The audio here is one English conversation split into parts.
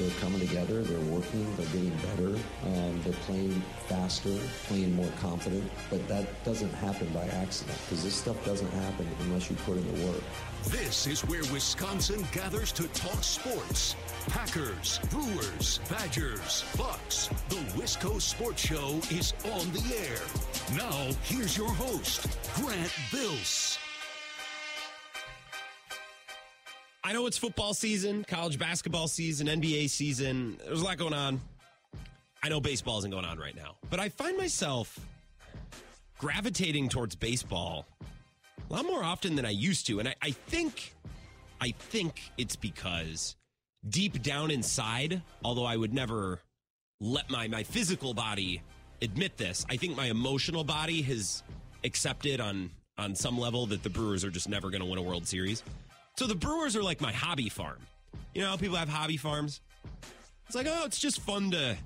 They're coming together. They're working. They're getting better. Um, they're playing faster, playing more confident. But that doesn't happen by accident because this stuff doesn't happen unless you put in the work. This is where Wisconsin gathers to talk sports. Packers, Brewers, Badgers, Bucks. The Wisco Sports Show is on the air. Now, here's your host, Grant Bills. I know it's football season, college basketball season, NBA season. There's a lot going on. I know baseball isn't going on right now, but I find myself gravitating towards baseball a lot more often than I used to. And I, I think I think it's because deep down inside, although I would never let my my physical body admit this, I think my emotional body has accepted on on some level that the Brewers are just never going to win a World Series. So the Brewers are like my hobby farm. You know, people have hobby farms. It's like, oh, it's just fun to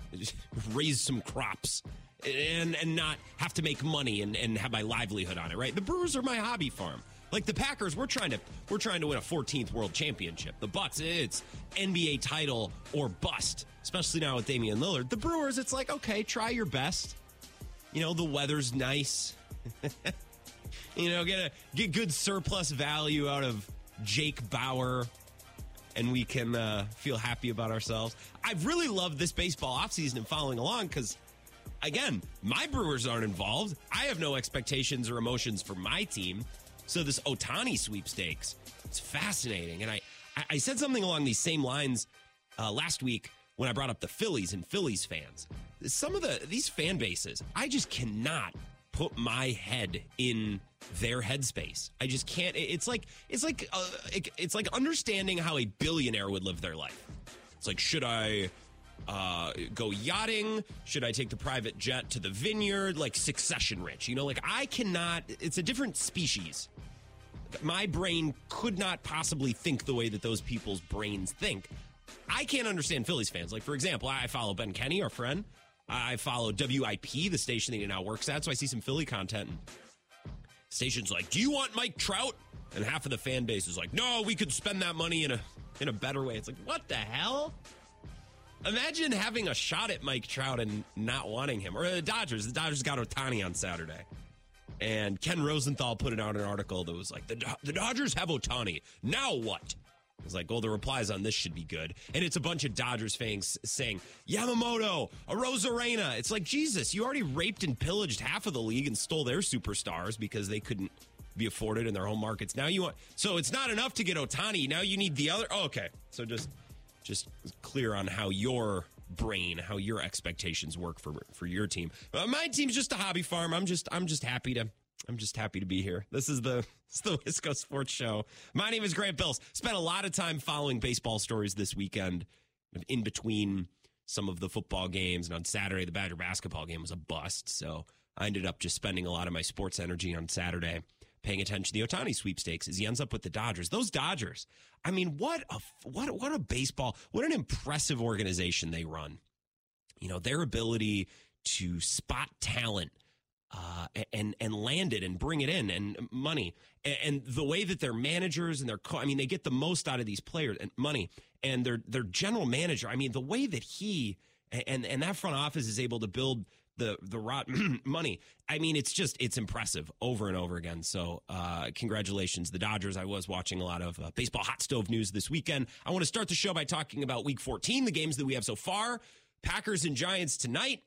raise some crops and and not have to make money and, and have my livelihood on it, right? The Brewers are my hobby farm. Like the Packers, we're trying to we're trying to win a 14th World Championship. The Bucks, it's NBA title or bust, especially now with Damian Lillard. The Brewers, it's like okay, try your best. You know, the weather's nice. you know, get a get good surplus value out of Jake Bauers, and we can uh, feel happy about ourselves. I've really loved this baseball offseason and following along because, again, my Brewers aren't involved. I have no expectations or emotions for my team. So this Ohtani sweepstakes, it's fascinating. And I, I said something along these same lines uh, last week when I brought up the Phillies and Phillies fans. Some of the these fan bases, I just cannot put my head in their headspace. I just can't. It's like it's like uh, it's like understanding how a billionaire would live their life. It's like should I uh, go yachting? Should I take the private jet to the vineyard? Like succession rich, you know? Like I cannot. It's a different species. My brain could not possibly think the way that those people's brains think. I can't understand Phillies fans. Like for example, I follow Ben Kenny, our friend. I follow WIP, the station that he now works at, so I see some Philly content. Station's like, "Do you want Mike Trout?" And half of the fan base is like, "No, we could spend that money in a in a better way." It's like, what the hell? Imagine having a shot at Mike Trout and not wanting him, or the Dodgers. The Dodgers got Ohtani on Saturday, and Ken Rosenthal put out an article that was like, "the the Dodgers have Ohtani. Now what?" It's like, well, the replies on this should be good. And it's a bunch of Dodgers fans saying, Yamamoto, Arozarena. It's like, Jesus, you already raped and pillaged half of the league and stole their superstars because they couldn't be afforded in their home markets. Now you want, so it's not enough to get Ohtani. Now you need the other. Oh, okay. So just, just clear on how your brain, how your expectations work for, for your team. Uh, my team's just a hobby farm. I'm just, I'm just happy to I'm just happy to be here. This is the the Wisco Sports Show. My name is Grant Bills. Spent a lot of time following baseball stories this weekend, in between some of the football games, and on Saturday the Badger basketball game was a bust. So I ended up just spending a lot of my sports energy on Saturday paying attention to the Ohtani sweepstakes as he ends up with the Dodgers. Those Dodgers, I mean, what a what what a baseball, what an impressive organization they run. You know their ability to spot talent uh, and and land it and bring it in and money. And, and, the way that their managers and their co- I mean they get the most out of these players and money. And their their general manager I mean the way that he and and that front office is able to build the the rot money I mean it's just it's impressive over and over again. So uh, congratulations the Dodgers. I was watching a lot of uh, baseball hot stove news this weekend. I want to start the show by talking about week 14 the games that we have so far. Packers and Giants tonight.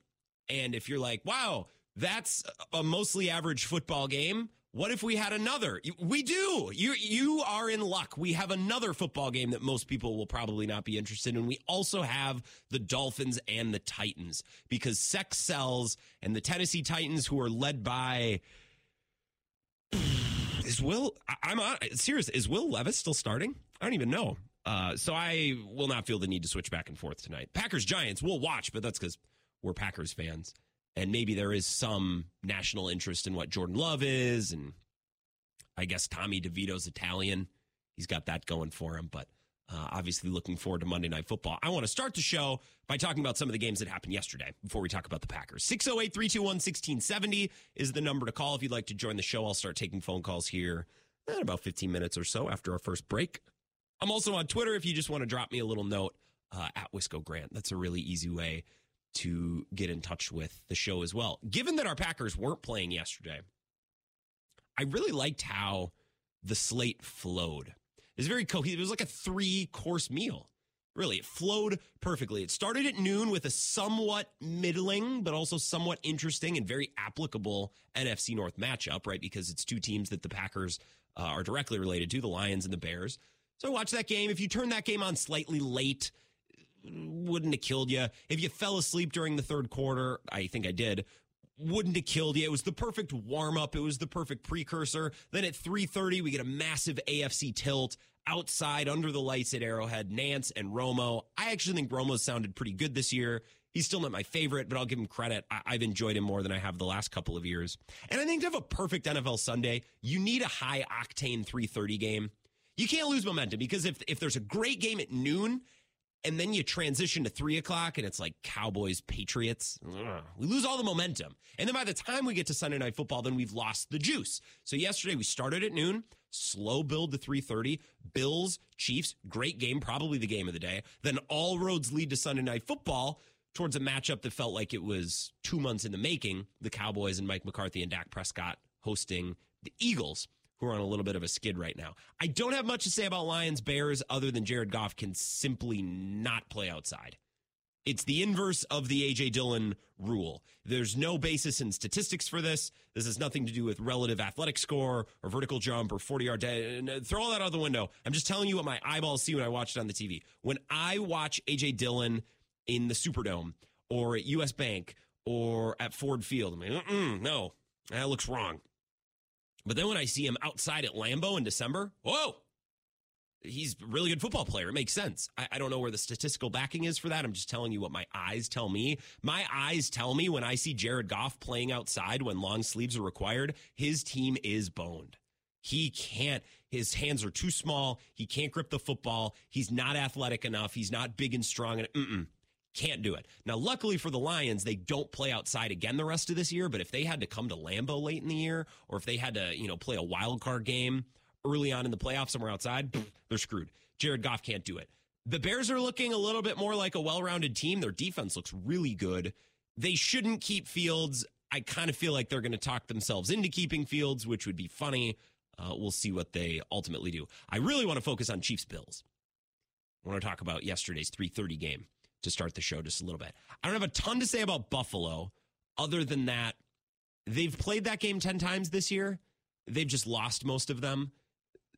And if you're like wow that's a mostly average football game. What if we had another? We do. You you are in luck. We have another football game that most people will probably not be interested in. We also have the Dolphins and the Titans because sex sells and the Tennessee Titans who are led by is Will I'm on serious is Will Levis still starting? I don't even know. Uh, so I will not feel the need to switch back and forth tonight. Packers Giants we'll watch, but that's cuz we're Packers fans and maybe there is some national interest in what Jordan Love is, and I guess Tommy DeVito's Italian. He's got that going for him, but uh, obviously looking forward to Monday Night Football. I want to start the show by talking about some of the games that happened yesterday before we talk about the Packers. 608 321 1670 is the number to call if you'd like to join the show. I'll start taking phone calls here in about 15 minutes or so after our first break. I'm also on Twitter if you just want to drop me a little note uh, at Wisco Grant. That's a really easy way to get in touch with the show as well. Given that our Packers weren't playing yesterday, I really liked how the slate flowed. It was very cohesive. It was like a three course meal. Really, it flowed perfectly. It started at noon with a somewhat middling, but also somewhat interesting and very applicable NFC North matchup, right? Because it's two teams that the Packers uh, are directly related to, the Lions and the Bears. So watch that game. If you turn that game on slightly late, wouldn't have killed you. If you fell asleep during the third quarter, I think I did, wouldn't have killed you. It was the perfect warm up. It was the perfect precursor. Then at 3:30, we get a massive AFC tilt outside under the lights at Arrowhead. Nantz and Romo. I actually think Romo sounded pretty good this year. He's still not my favorite, but I'll give him credit. I- have enjoyed him more than I have the last couple of years. And I think to have a perfect NFL Sunday, you need a high octane 3:30 game. You can't lose momentum because if if there's a great game at noon and then you transition to three o'clock and it's like Cowboys, Patriots. We lose all the momentum. And then by the time we get to Sunday night football, then we've lost the juice. So yesterday we started at noon, slow build to 3:30, Bills, Chiefs, great game, probably the game of the day. Then all roads lead to Sunday night football towards a matchup that felt like it was two months in the making. The Cowboys and Mike McCarthy and Dak Prescott hosting the Eagles who are on a little bit of a skid right now. I don't have much to say about Lions Bears other than Jared Goff can simply not play outside. It's the inverse of the AJ Dillon rule. There's no basis in statistics for this. This has nothing to do with relative athletic score or vertical jump or 40 yard. Uh, throw all that out the window. I'm just telling you what my eyeballs see when I watch it on the TV. When I watch AJ Dillon in the Superdome or at US Bank or at Ford Field, I'm like, no, that looks wrong. But then when I see him outside at Lambeau in December, whoa, he's a really good football player. It makes sense. I, I, don't know where the statistical backing is for that. I'm just telling you what my eyes tell me. My eyes tell me when I see Jared Goff playing outside when long sleeves are required, his team is boned. He can't, his hands are too small. He can't grip the football. He's not athletic enough. He's not big and strong. And can't do it. Now, luckily for the Lions, they don't play outside again the rest of this year. But if they had to come to Lambeau late in the year, or if they had to, you know, play a wild card game early on in the playoffs somewhere outside, they're screwed. Jared Goff can't do it. The Bears are looking a little bit more like a well rounded team. Their defense looks really good. They shouldn't keep Fields. I kind of feel like they're going to talk themselves into keeping Fields, which would be funny. Uh, we'll see what they ultimately do. I really want to focus on Chiefs Bills. I want to talk about yesterday's 3:30 game to start the show just a little bit. I don't have a ton to say about Buffalo other than that they've played that game 10 times this year. They've just lost most of them.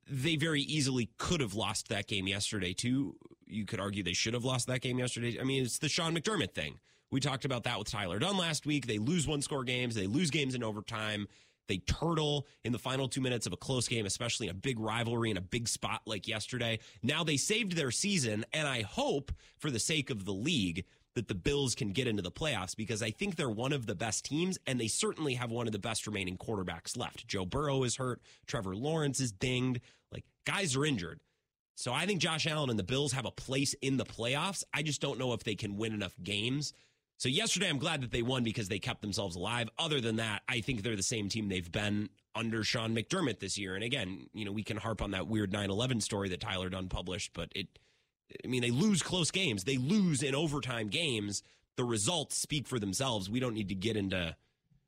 They very easily could have lost that game yesterday, too. You could argue they should have lost that game yesterday. I mean, it's the Sean McDermott thing. We talked about that with Tyler Dunne last week. They lose one score games, they lose games in overtime. They turtle in the final two minutes of a close game, especially in a big rivalry in a big spot like yesterday. Now they saved their season, and I hope for the sake of the league that the Bills can get into the playoffs because I think they're one of the best teams, and they certainly have one of the best remaining quarterbacks left. Joe Burrow is hurt, Trevor Lawrence is dinged, like guys are injured. So I think Josh Allen and the Bills have a place in the playoffs. I just don't know if they can win enough games so yesterday, I'm glad that they won because they kept themselves alive. Other than that, I think they're the same team they've been under Sean McDermott this year. And again, you know, we can harp on that weird 9/11 story that Tyler Dunne published, but it, I mean, they lose close games. They lose in overtime games. The results speak for themselves. We don't need to get into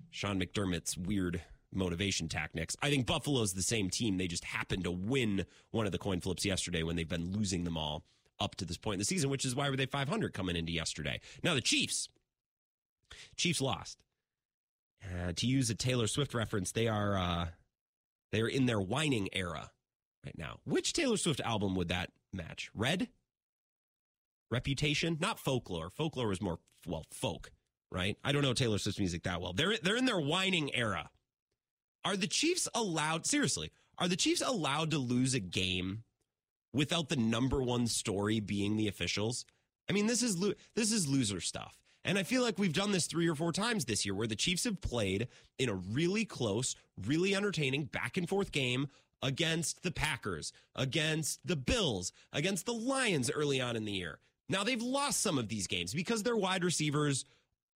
Sean McDermott's weird motivation tactics. I think Buffalo's the same team. They just happened to win one of the coin flips yesterday when they've been losing them all up to this point in the season, which is why were they 500 coming into yesterday. Now the Chiefs, Chiefs lost. Uh, to use a Taylor Swift reference, they are uh, they are in their whining era right now. Which Taylor Swift album would that match? Red? Reputation? Not folklore. Folklore is more well folk, right? I don't know Taylor Swift music that well. They're they're in their whining era. Are the Chiefs allowed seriously? Are the Chiefs allowed to lose a game without the number one story being the officials? I mean, this is this is loser stuff. And I feel like we've done this three or four times this year where the Chiefs have played in a really close, really entertaining back and forth game against the Packers, against the Bills, against the Lions early on in the year. Now they've lost some of these games because their wide receivers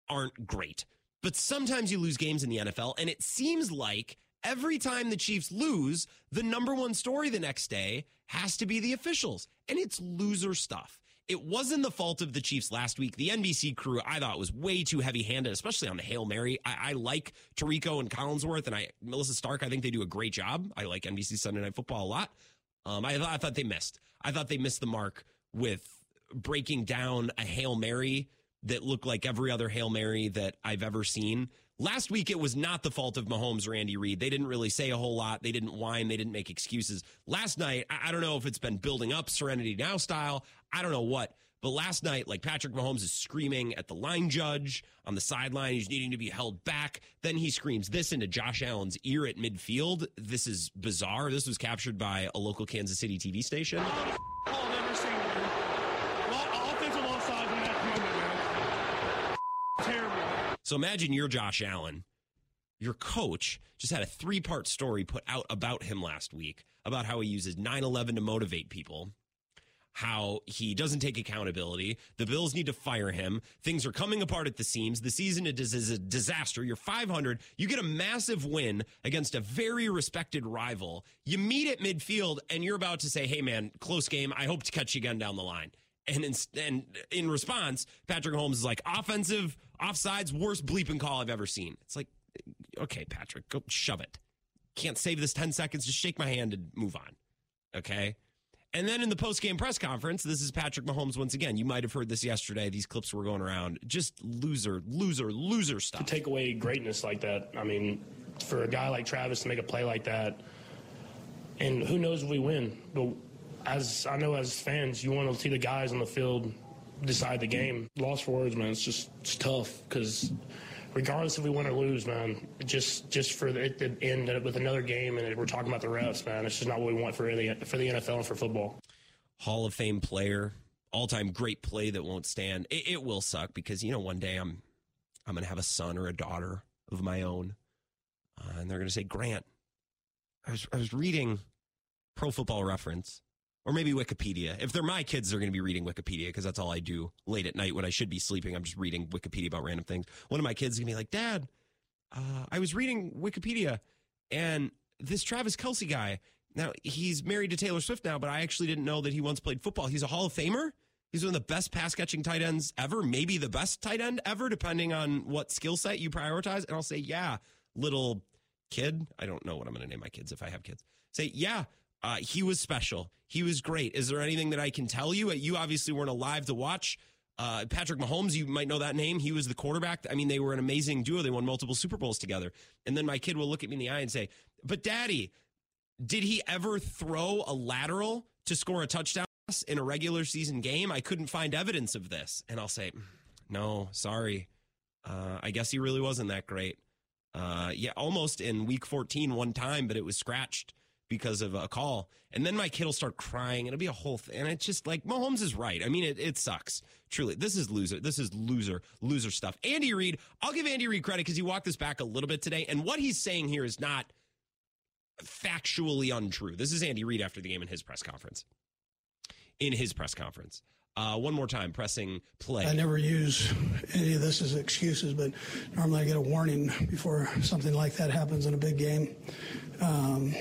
aren't great. But sometimes you lose games in the NFL, and it seems like every time the Chiefs lose, the number one story the next day has to be the officials. And it's loser stuff. It wasn't the fault of the Chiefs last week. The NBC crew, I thought, was way too heavy handed, especially on the Hail Mary. I, I like Tirico and Collinsworth and I Melissa Stark. I think they do a great job. I like NBC Sunday Night Football a lot. Um, I, I thought they missed. I thought they missed the mark with breaking down a Hail Mary that looked like every other Hail Mary that I've ever seen. Last week, it was not the fault of Mahomes or Andy Reid. They didn't really say a whole lot. They didn't whine. They didn't make excuses. Last night, I don't know if it's been building up Serenity Now style. I don't know what. But last night, like Patrick Mahomes is screaming at the line judge on the sideline. He's needing to be held back. Then he screams this into Josh Allen's ear at midfield. This is bizarre. This was captured by a local Kansas City TV station. So imagine you're Josh Allen. Your coach just had a three part story put out about him last week about how he uses 9 11 to motivate people, how he doesn't take accountability. The Bills need to fire him. Things are coming apart at the seams. The season is a disaster. You're 500. You get a massive win against a very respected rival. You meet at midfield, and you're about to say, hey, man, close game. I hope to catch you again down the line. And in, and in response, Patrick Mahomes is like, offensive, offsides, worst bleeping call I've ever seen. It's like, okay, Patrick, go shove it. Can't save this 10 seconds. Just shake my hand and move on. Okay. And then in the post game press conference, this is Patrick Mahomes once again. You might have heard this yesterday. These clips were going around. Just loser, loser, loser stuff. To take away greatness like that, I mean, for a guy like Travis to make a play like that, and who knows if we win, but as I know as fans, you want to see the guys on the field decide the game. Lost for words, man. It's just it's tough because regardless if we win or lose, man, just just for it to end with another game and we're talking about the refs, man. It's just not what we want for the for the NFL and for football. Hall of Fame player, all time great play that won't stand. It, it will suck because you know one day I'm I'm gonna have a son or a daughter of my own, uh, and they're gonna say Grant. I was I was reading Pro Football Reference or maybe Wikipedia. If they're my kids, they're going to be reading Wikipedia because that's all I do late at night when I should be sleeping. I'm just reading Wikipedia about random things. One of my kids is going to be like, Dad, uh, I was reading Wikipedia and this Travis Kelce guy, now he's married to Taylor Swift now, but I actually didn't know that he once played football. He's a Hall of Famer. He's one of the best pass catching tight ends ever, maybe the best tight end ever, depending on what skill set you prioritize. And I'll say, yeah, little kid. I don't know what I'm going to name my kids if I have kids. Say, yeah, uh, he was special. He was great. Is there anything that I can tell you? You obviously weren't alive to watch. Uh, Patrick Mahomes, you might know that name. He was the quarterback. I mean, they were an amazing duo. They won multiple Super Bowls together. And then my kid will look at me in the eye and say, But daddy, did he ever throw a lateral to score a touchdown in a regular season game? I couldn't find evidence of this. And I'll say, No, sorry. Uh, I guess he really wasn't that great. Uh, yeah, almost in week 14 one time, but it was scratched because of a call. And then my kid will start crying. It'll be a whole thing. And it's just like Mahomes is right. I mean, it, it sucks. Truly. This is loser. This is loser, loser stuff. Andy Reid, I'll give Andy Reid credit because he walked this back a little bit today. And what he's saying here is not factually untrue. This is Andy Reid after the game in his press conference. In his press conference. Uh, one more time, pressing play. I never use any of this as excuses, but normally I get a warning before something like that happens in a big game. Um,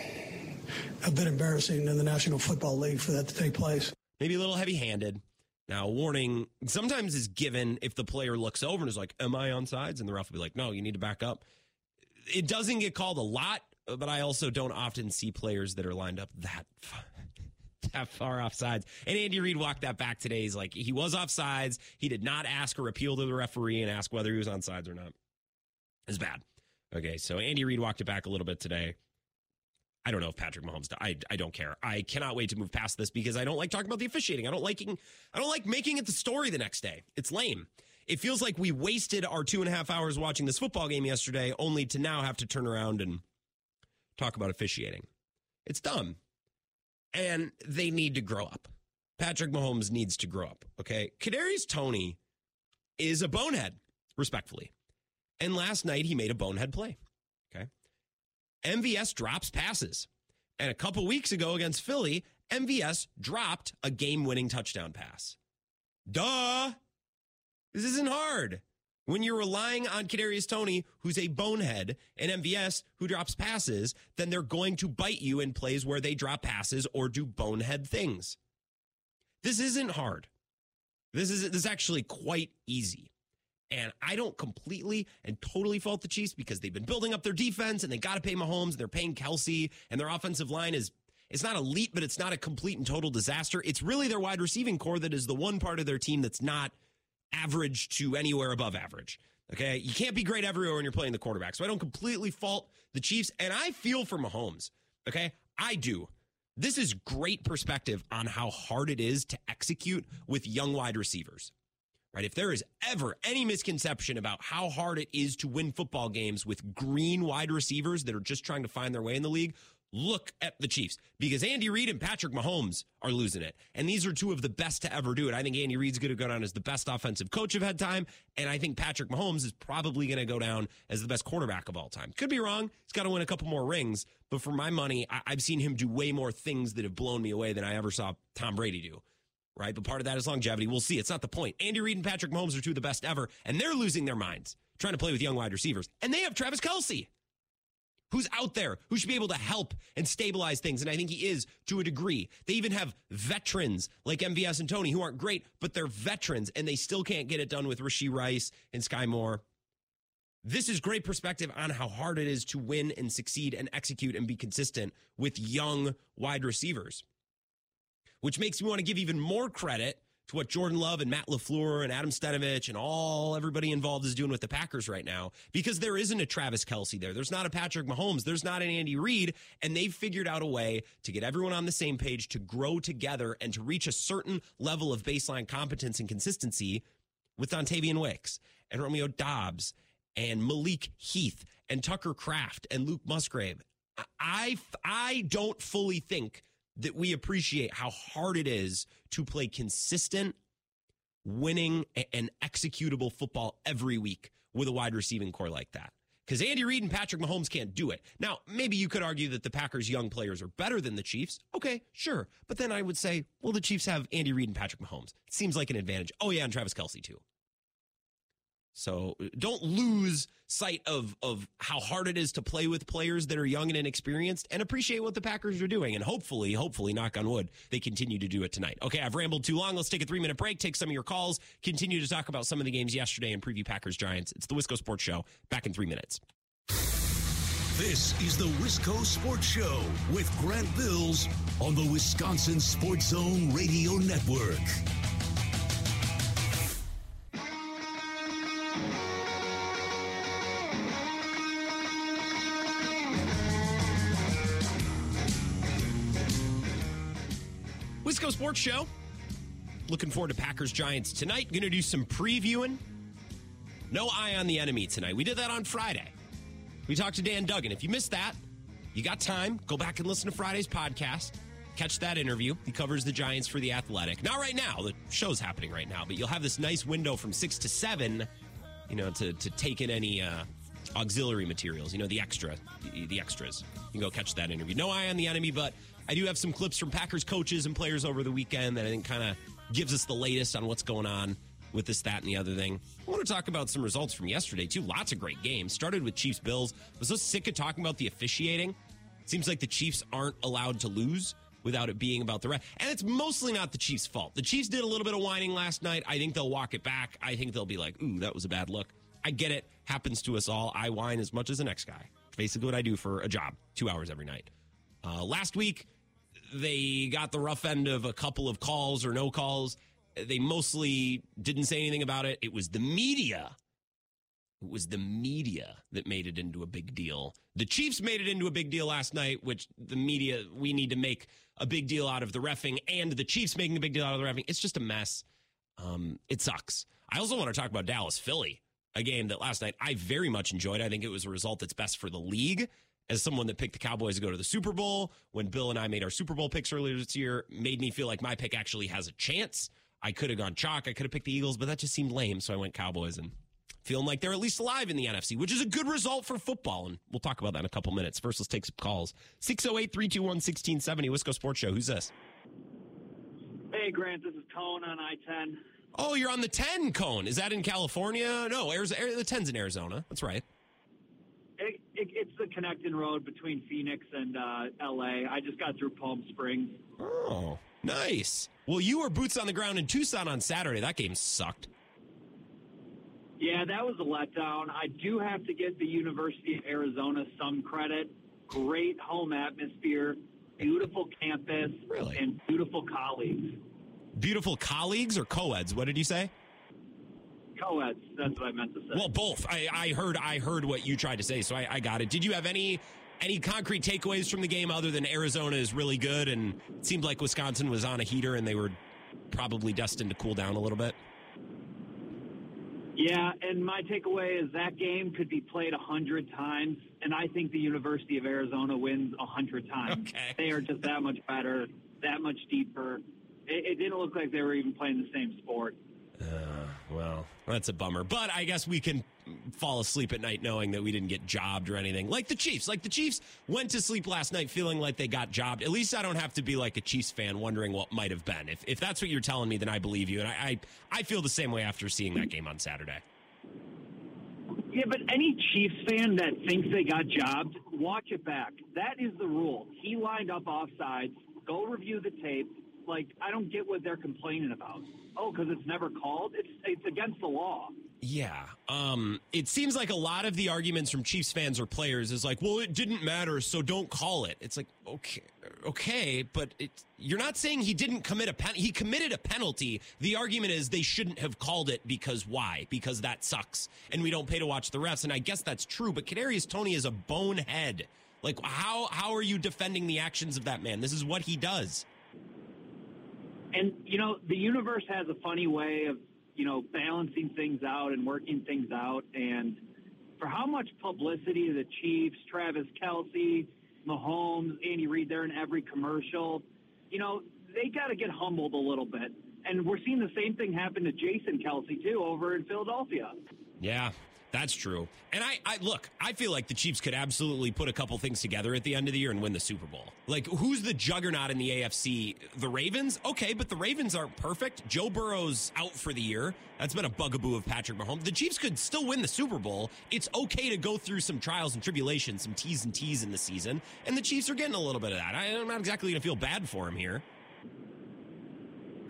a bit embarrassing in the National Football League for that to take place. Maybe a little heavy handed. Now, a warning sometimes is given if the player looks over and is like, Am I on sides? And the ref will be like, No, you need to back up. It doesn't get called a lot, but I also don't often see players that are lined up that that far off sides. And Andy Reid walked that back today. He's like, he was off sides. He did not ask or appeal to the referee and ask whether he was on sides or not. It's bad. Okay, so Andy Reid walked it back a little bit today. I don't know if Patrick Mahomes. I I don't care. I cannot wait to move past this because I don't like talking about the officiating. I don't liking. I don't like making it the story the next day. It's lame. It feels like we wasted our two and a half hours watching this football game yesterday, only to now have to turn around and talk about officiating. It's dumb, and they need to grow up. Patrick Mahomes needs to grow up. Okay, Kadarius Toney is a bonehead, respectfully, and last night he made a bonehead play. MVS drops passes. And a couple weeks ago against Philly, MVS dropped a game winning touchdown pass. Duh. This isn't hard. When you're relying on Kadarius Toney, who's a bonehead, and MVS, who drops passes, then they're going to bite you in plays where they drop passes or do bonehead things. This isn't hard. This is this is actually quite easy. And I don't completely and totally fault the Chiefs because they've been building up their defense and they got to pay Mahomes. They're paying Kelce and their offensive line is it's not elite, but it's not a complete and total disaster. It's really their wide receiving core that is the one part of their team that's not average to anywhere above average. Okay. You can't be great everywhere when you're playing the quarterback. So I don't completely fault the Chiefs. And I feel for Mahomes. Okay. I do. This is great perspective on how hard it is to execute with young wide receivers. Right? If there is ever any misconception about how hard it is to win football games with green wide receivers that are just trying to find their way in the league, look at the Chiefs because Andy Reid and Patrick Mahomes are losing it. And these are two of the best to ever do it. I think Andy Reid's going to go down as the best offensive coach of had time. And I think Patrick Mahomes is probably going to go down as the best quarterback of all time. Could be wrong. He's got to win a couple more rings. But for my money, I- have seen him do way more things that have blown me away than I ever saw Tom Brady do. Right. But part of that is longevity. We'll see. It's not the point. Andy Reid and Patrick Mahomes are two of the best ever, and they're losing their minds trying to play with young wide receivers. And they have Travis Kelce, who's out there, who should be able to help and stabilize things. And I think he is to a degree. They even have veterans like MVS and Toney, who aren't great, but they're veterans and they still can't get it done with Rashee Rice and Skyy Moore. This is great perspective on how hard it is to win and succeed and execute and be consistent with young wide receivers, which makes me want to give even more credit to what Jordan Love and Matt LaFleur and Adam Stenavich and all everybody involved is doing with the Packers right now because there isn't a Travis Kelce there. There's not a Patrick Mahomes. There's not an Andy Reid. And they've figured out a way to get everyone on the same page to grow together and to reach a certain level of baseline competence and consistency with Dontayvion Wicks and Romeo Doubs and Malik Heath and Tucker Kraft and Luke Musgrave. I, I don't fully think that we appreciate how hard it is to play consistent, winning, and executable football every week with a wide receiving core like that. Because Andy Reid and Patrick Mahomes can't do it. Now, maybe you could argue that the Packers' young players are better than the Chiefs. Okay, sure. But then I would say, well, the Chiefs have Andy Reid and Patrick Mahomes. It seems like an advantage. Oh, yeah, and Travis Kelce, too. So don't lose sight of of how hard it is to play with players that are young and inexperienced and appreciate what the Packers are doing. And hopefully, hopefully, knock on wood, they continue to do it tonight. Okay, I've rambled too long. Let's take a three minute break, take some of your calls, continue to talk about some of the games yesterday and preview Packers Giants. It's the Wisco Sports Show. Back in three minutes. This is the Wisco Sports Show with Grant Bills on the Wisconsin Sports Zone Radio Network. Wisco Sports Show. Looking forward to Packers Giants tonight. Going to do some previewing. No eye on the enemy tonight. We did that on Friday. We talked to Dan Duggan. If you missed that, you got time, go back and listen to Friday's podcast. Catch that interview. He covers the Giants for the Athletic. Not right now. The show's happening right now, but you'll have this nice window from 6 to 7, you know, to, to take in any uh, auxiliary materials, you know, the extra, the, the extras. You can go catch that interview. No eye on the enemy, but I do have some clips from Packers coaches and players over the weekend that I think kind of gives us the latest on what's going on with this, that, and the other thing. I want to talk about some results from yesterday, too. Lots of great games. Started with Chiefs Bills. Was so sick of talking about the officiating. Seems like the Chiefs aren't allowed to lose without it being about the ref. And it's mostly not the Chiefs' fault. The Chiefs did a little bit of whining last night. I think they'll walk it back. I think they'll be like, ooh, that was a bad look. I get it. Happens to us all. I whine as much as the next guy. Basically, what I do for a job, two hours every night. Uh, last week, they got the rough end of a couple of calls or no calls. They mostly didn't say anything about it. It was the media. It was the media that made it into a big deal. The Chiefs made it into a big deal last night, which the media, we need to make a big deal out of the refing and the Chiefs making a big deal out of the refing. It's just a mess. Um, it sucks. I also want to talk about Dallas Philly, a game that last night I very much enjoyed. I think it was a result that's best for the league as someone that picked the Cowboys to go to the Super Bowl, when Bill and I made our Super Bowl picks earlier this year, made me feel like my pick actually has a chance. I could have gone chalk. I could have picked the Eagles, but that just seemed lame. So I went Cowboys and feeling like they're at least alive in the NFC, which is a good result for football. And we'll talk about that in a couple minutes. First, let's take some calls. 608 321 1670, Wisco Sports Show. Who's this? Hey, Grant. This is Cone on I 10. Oh, you're on the 10 cone. Is that in California? No, Arizona, the 10's in Arizona. That's right. It, it, it's the connecting road between Phoenix and uh, L.A. I just got through Palm Springs. Oh, Nice. Well, you were boots on the ground in Tucson on Saturday. That game sucked. Yeah, that was a letdown. I do have to give the University of Arizona some credit. Great home atmosphere, beautiful campus, Really? and beautiful colleagues. Beautiful colleagues or co-eds? What did you say? Co-eds, that's what I meant to say. Well, both. I, I heard. I heard what you tried to say, so I, I got it. Did you have any any concrete takeaways from the game other than Arizona is really good and it seemed like Wisconsin was on a heater and they were probably destined to cool down a little bit? Yeah, and my takeaway is that game could be played a hundred times, and I think the University of Arizona wins a hundred times. Okay. They are just that much better, that much deeper. It, it didn't look like they were even playing the same sport. Uh, Well, that's a bummer. But I guess we can fall asleep at night knowing that we didn't get jobbed or anything. Like the Chiefs. Like the Chiefs went to sleep last night feeling like they got jobbed. At least I don't have to be like a Chiefs fan wondering what might have been. If if that's what you're telling me, then I believe you. And I I, I feel the same way after seeing that game on Saturday. Yeah, but any Chiefs fan that thinks they got jobbed, watch it back. That is the rule. He lined up offsides. Go review the tape. Like I don't get what they're complaining about. Oh, because it's never called. It's it's against the law. Yeah. Um, it seems like a lot of the arguments from Chiefs fans or players is like, well, it didn't matter, so don't call it. It's like, okay, okay, but it, you're not saying he didn't commit a pen. He committed a penalty. The argument is they shouldn't have called it because why? Because that sucks, and we don't pay to watch the refs. And I guess that's true. But Kadarius Toney is a bonehead. Like, how how are you defending the actions of that man? This is what he does. And you know, the universe has a funny way of you know balancing things out and working things out. And for how much publicity the Chiefs, Travis Kelce, Mahomes, Andy Reid, they're in every commercial. You know, they got to get humbled a little bit. And we're seeing the same thing happen to Jason Kelce too over in Philadelphia. Yeah, that's true. And I, I look, I feel like the Chiefs could absolutely put a couple things together at the end of the year and win the Super Bowl. Like, who's the juggernaut in the AFC? The Ravens? Okay, but the Ravens aren't perfect. Joe Burrow's out for the year. That's been a bugaboo of Patrick Mahomes. The Chiefs could still win the Super Bowl. It's okay to go through some trials and tribulations, some T's and T's in the season. And the Chiefs are getting a little bit of that. I, I'm not exactly going to feel bad for him here.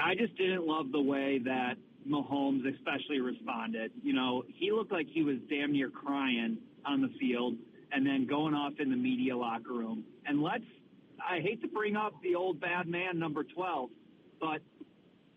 I just didn't love the way that Mahomes especially responded. You know, he looked like he was damn near crying on the field and then going off in the media locker room. And let's, I hate to bring up the old bad man, number 12, but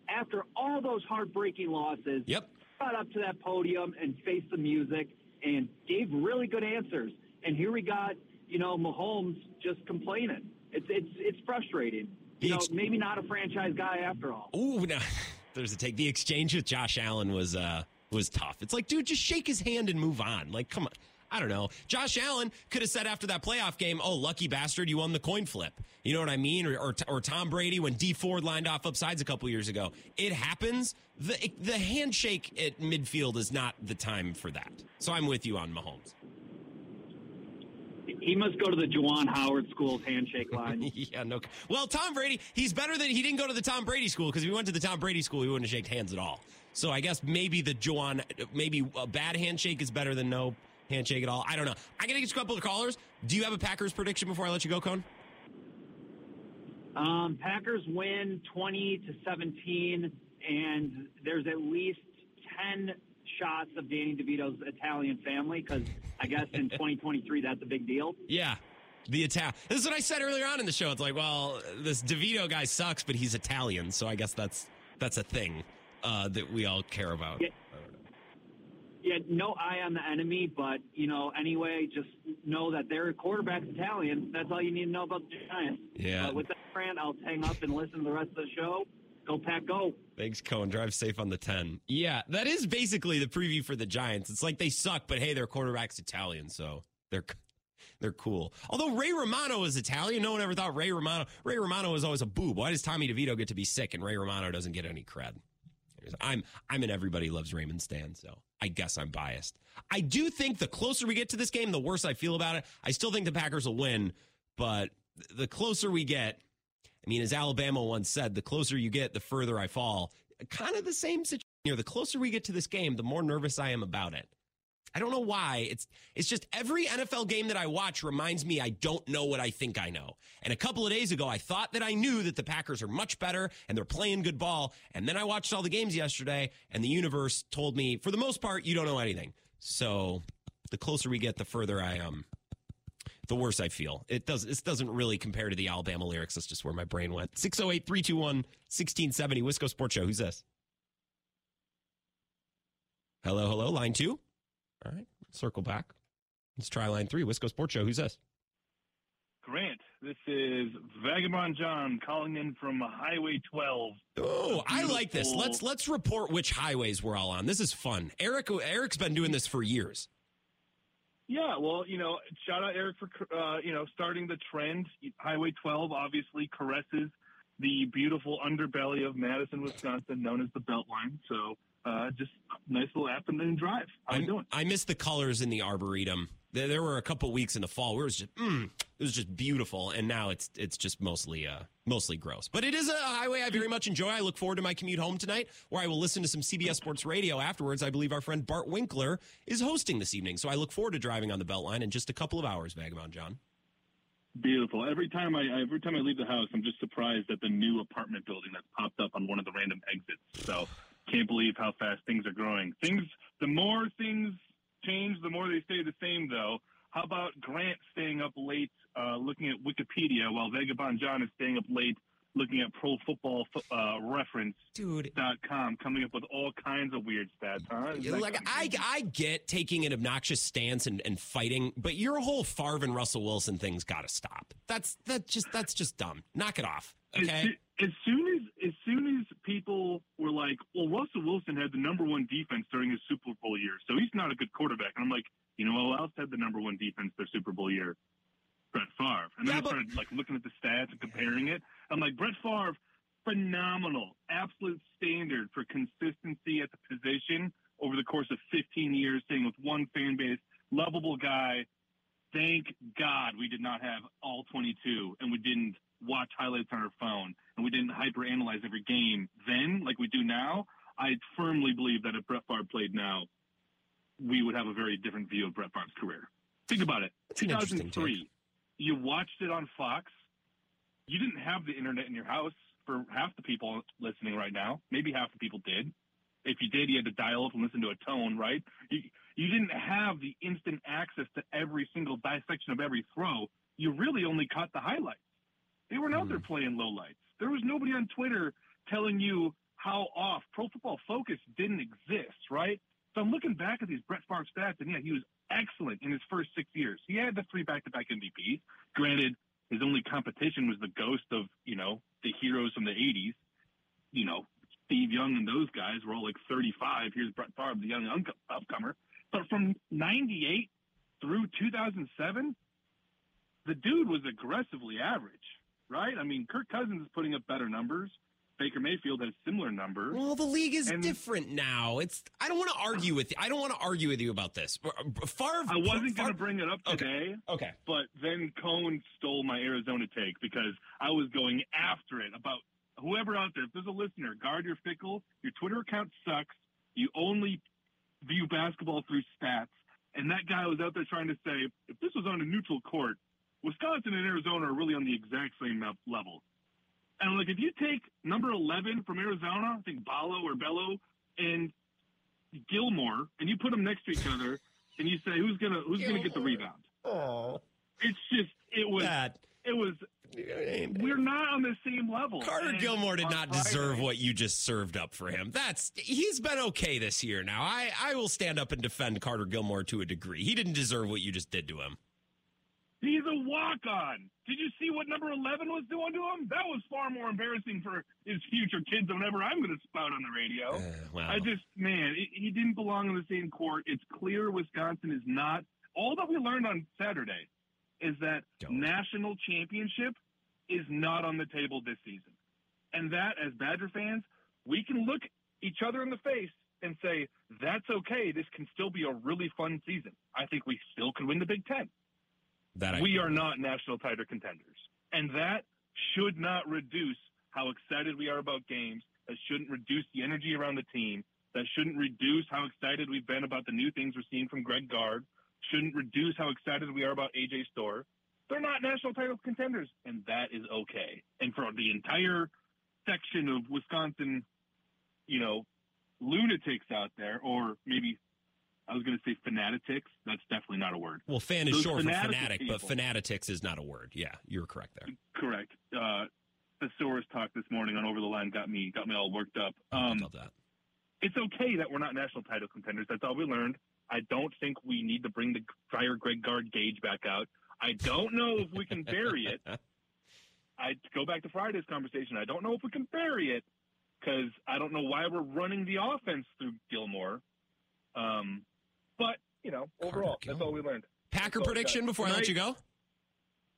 after all those heartbreaking losses, Yep. got up to that podium and faced the music and gave really good answers. And here we got, you know, Mahomes just complaining. It's it's it's frustrating. You know, maybe not a franchise guy after all. Ooh, no. There's a take. The exchange with Josh Allen was uh was tough. It's like, dude, just shake his hand and move on. Like, come on. I don't know. Josh Allen could have said after that playoff game, "Oh, lucky bastard, you won the coin flip." You know what I mean? Or or, or Tom Brady when Dee Ford lined off upsides a couple years ago. It happens. The the handshake at midfield is not the time for that. So I'm with you on Mahomes. He must go to the Juwan Howard School's handshake line. yeah, no. Well, Tom Brady, he's better than he didn't go to the Tom Brady school because if he went to the Tom Brady school, he wouldn't have shaken hands at all. So I guess maybe the Joan, maybe a bad handshake is better than no handshake at all. I don't know. I gotta get a couple of callers. Do you have a Packers prediction before I let you go, Cone? Um, Packers win 20 to 17, and there's at least 10 shots of Danny DeVito's Italian family because I guess in 2023 that's a big deal. Yeah. The Italian. This is what I said earlier on in the show. It's like, well, this DeVito guy sucks, but he's Italian, so I guess that's that's a thing uh, that we all care about. Yeah. Yeah, no eye on the enemy, but you know, anyway, just know that their quarterback's Italian. That's all you need to know about the Giants. Yeah. Uh, with that, Fran, I'll hang up and listen to the rest of the show. Go Pack, go! Thanks, Cohen. Drive safe on the 10. Yeah, that is basically the preview for the Giants. It's like they suck, but hey, their quarterback's Italian, so they're they're cool. Although Ray Romano is Italian, no one ever thought Ray Romano. Ray Romano was always a boob. Why does Tommy DeVito get to be sick and Ray Romano doesn't get any cred? I'm I'm an everybody loves Raymond Stan, so I guess I'm biased. I do think the closer we get to this game, the worse I feel about it. I still think the Packers will win, but the closer we get, I mean, as Alabama once said, the closer you get, the further I fall. Kind of the same situation here. The closer we get to this game, the more nervous I am about it. I don't know why. It's it's just every NFL game that I watch reminds me I don't know what I think I know. And a couple of days ago, I thought that I knew that the Packers are much better and they're playing good ball. And then I watched all the games yesterday, and the universe told me, for the most part, you don't know anything. So the closer we get, the further I um the worse I feel. It does this doesn't really compare to the Alabama lyrics. That's just where my brain went. 608-321-1670 Wisco Sports Show. Who's this? Hello, hello, line two. All right, circle back. Let's try line three. Wisco Sports Show. Who's this? Grant, this is Vagabond John calling in from Highway 12. Oh, I like this. Let's let's report which highways we're all on. This is fun. Eric Eric's been doing this for years. Yeah, well, you know, shout out Eric for uh, you know starting the trend. Highway 12 obviously caresses the beautiful underbelly of Madison, Wisconsin, known as the Beltline. So uh, just nice little afternoon drive. How you doing? I miss the colors in the arboretum. There, there were a couple weeks in the fall where it was just mm, it was just beautiful, and now it's it's just mostly uh, mostly gross. But it is a highway I very much enjoy. I look forward to my commute home tonight, where I will listen to some CBS Sports Radio afterwards. I believe our friend Bart Winkler is hosting this evening, so I look forward to driving on the Beltline in just a couple of hours. Vagabond John. Beautiful. Every time I every time I leave the house, I'm just surprised at the new apartment building that's popped up on one of the random exits. So can't believe how fast things are growing. Things, the more things change, the more they stay the same, though. How about Grant staying up late uh, looking at Wikipedia while Vagabond John is staying up late looking at Pro Football uh, Reference Dude. dot com, coming up with all kinds of weird stats, huh? Like I, I get taking an obnoxious stance and, and fighting, but your whole Favre and Russell Wilson thing's got to stop. That's that just that's just dumb. Knock it off. Okay. As soon as as soon as people were like, "Well, Russell Wilson had the number one defense during his Super Bowl year, so he's not a good quarterback," and I'm like, you know, who else had the number one defense their Super Bowl year? Brett Favre. And then Yeah, I but- started like looking at the stats and comparing it. I'm like, Brett Favre, phenomenal, absolute standard for consistency at the position over the course of 15 years, staying with one fan base, lovable guy. Thank God we did not have all 22 and we didn't watch highlights on our phone and we didn't hyperanalyze every game then like we do now. I firmly believe that if Brett Favre played now, we would have a very different view of Brett Favre's career. Think about it. That's 2003, you watched it on Fox. You didn't have the internet in your house for half the people listening right now. Maybe half the people did. If you did, you had to dial up and listen to a tone, right? You, you didn't have the instant access to every single dissection of every throw. You really only caught the highlights. They weren't out there playing lowlights. There was nobody on Twitter telling you how off. Pro Football Focus didn't exist, right? So I'm looking back at these Brett Favre stats, and yeah, he was excellent in his first six years. He had the three back-to-back MVPs. Granted, his only competition was the ghost of, you know, the heroes from the 80s. You know, Steve Young and those guys were all like 35. Here's Brett Favre, the young unco- upcomer. But from 98 through 2007, the dude was aggressively average, right? I mean, Kirk Cousins is putting up better numbers. Baker Mayfield has similar numbers. Well, the league is And- different now. It's I don't want to argue with you. I don't want to argue with you about this. Favre, I wasn't going to bring it up Okay. today, Okay. but then Cohn stole my Arizona take because I was going after it about whoever out there. If there's a listener, guard your fickle. Your Twitter account sucks. You only view basketball through stats. And that guy was out there trying to say, if this was on a neutral court, Wisconsin and Arizona are really on the exact same level. And like, if you take number 11 from Arizona, I think Ballo or Bello, and Gilmore, and you put them next to each other, and you say, who's gonna who's gonna get the rebound? Oh, It's just it was that it was we're not on the same level. Carter And Gilmore did on not Friday- deserve what you just served up for him. That's he's been okay this year. Now I I will stand up and defend Carter Gilmore to a degree. He didn't deserve what you just did to him. He's a walk on. Did you see what number 11 was doing to him? That was far more embarrassing for his future kids than whatever I'm going to spout on the radio. Uh, well, I just, man, he- he didn't belong in the same court. It's clear Wisconsin is not. All that we learned on Saturday is that Don't. national championship is not on the table this season. And that, as Badger fans, we can look each other in the face and say, that's okay. This can still be a really fun season. I think we still can win the Big Ten that I, we are not national title contenders. And that should not reduce how excited we are about games. That shouldn't reduce the energy around the team. That shouldn't reduce how excited we've been about the new things we're seeing from Greg Gard. Shouldn't reduce how excited we are about AJ Storr. They're not national title contenders, and that is okay. And for the entire section of Wisconsin, you know, lunatics out there, or maybe I was going to say fanatics. That's definitely not a word. Well, fan is Those short for fanatic fanatic, but fanatics is not a word. Yeah, you're correct there. Correct. Uh, thesaurus talk this morning on Over the Line got me got me all worked up. I Um, love that. it's okay that we're not national title contenders. That's all we learned. I don't think we need to bring the fire Greg Gard gauge back out. I don't know if we can bury it. I go back to Friday's conversation. I don't know if we can bury it because I don't know why we're running the offense through Gilmore. Um, but you know, overall, that's all we learned. Packer So, prediction before I let you go.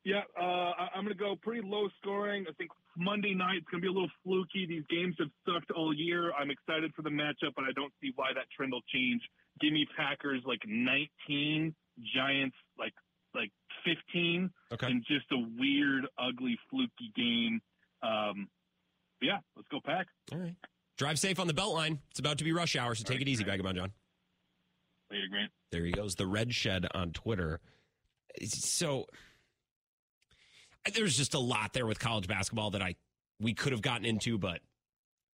Yeah, uh, I- I'm going to go pretty low scoring. I think Monday night it's going to be a little fluky. These games have sucked all year. I'm excited for the matchup, but I don't see why that trend will change. Give me Packers like 19, Giants like like 15, Okay. and just a weird, ugly, fluky game. Um, yeah, let's go Pack. All right. Drive safe on the belt line. It's about to be rush hour, so take it easy, Vagabond John. Later, Grant. There he goes. The Red Shed on Twitter. So there's just a lot there with college basketball that I we could have gotten into, but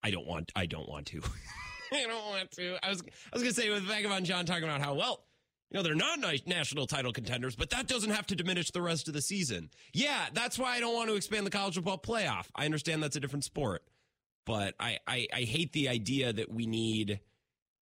I don't want. I don't want to. I don't want to. I was I was gonna say with Vagabond John talking about how well. You know, they're not national title contenders, but that doesn't have to diminish the rest of the season. Yeah, that's why I don't want to expand the college football playoff. I understand that's a different sport, but I, I, I hate the idea that we need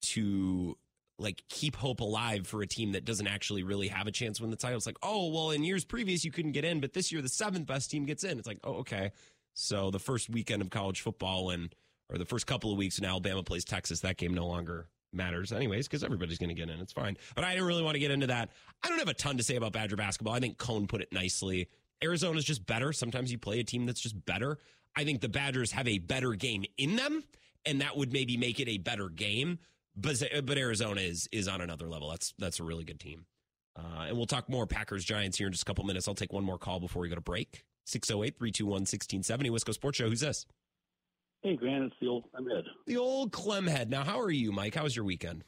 to like keep hope alive for a team that doesn't actually really have a chance to win the title. It's like, oh, well, in years previous you couldn't get in, but this year the seventh best team gets in. It's like, oh, okay. So the first weekend of college football and or the first couple of weeks when Alabama plays Texas, that game no longer matters anyways because everybody's going to get in. It's fine. But I didn't really want to get into that. I don't have a ton to say about Badger basketball. I think Cone put it nicely. Arizona's just better. Sometimes you play a team that's just better. I think the Badgers have a better game in them, and that would maybe make it a better game. But but Arizona is is on another level. That's that's a really good team. Uh, and we'll talk more Packers Giants here in just a couple minutes. I'll take one more call before we go to break. 608 321 1670 Wisco Sports Show. Who's this? Hey, Grant, it's the old Ahmed. The old Clemhead. Now, how are you, Mike? How was your weekend?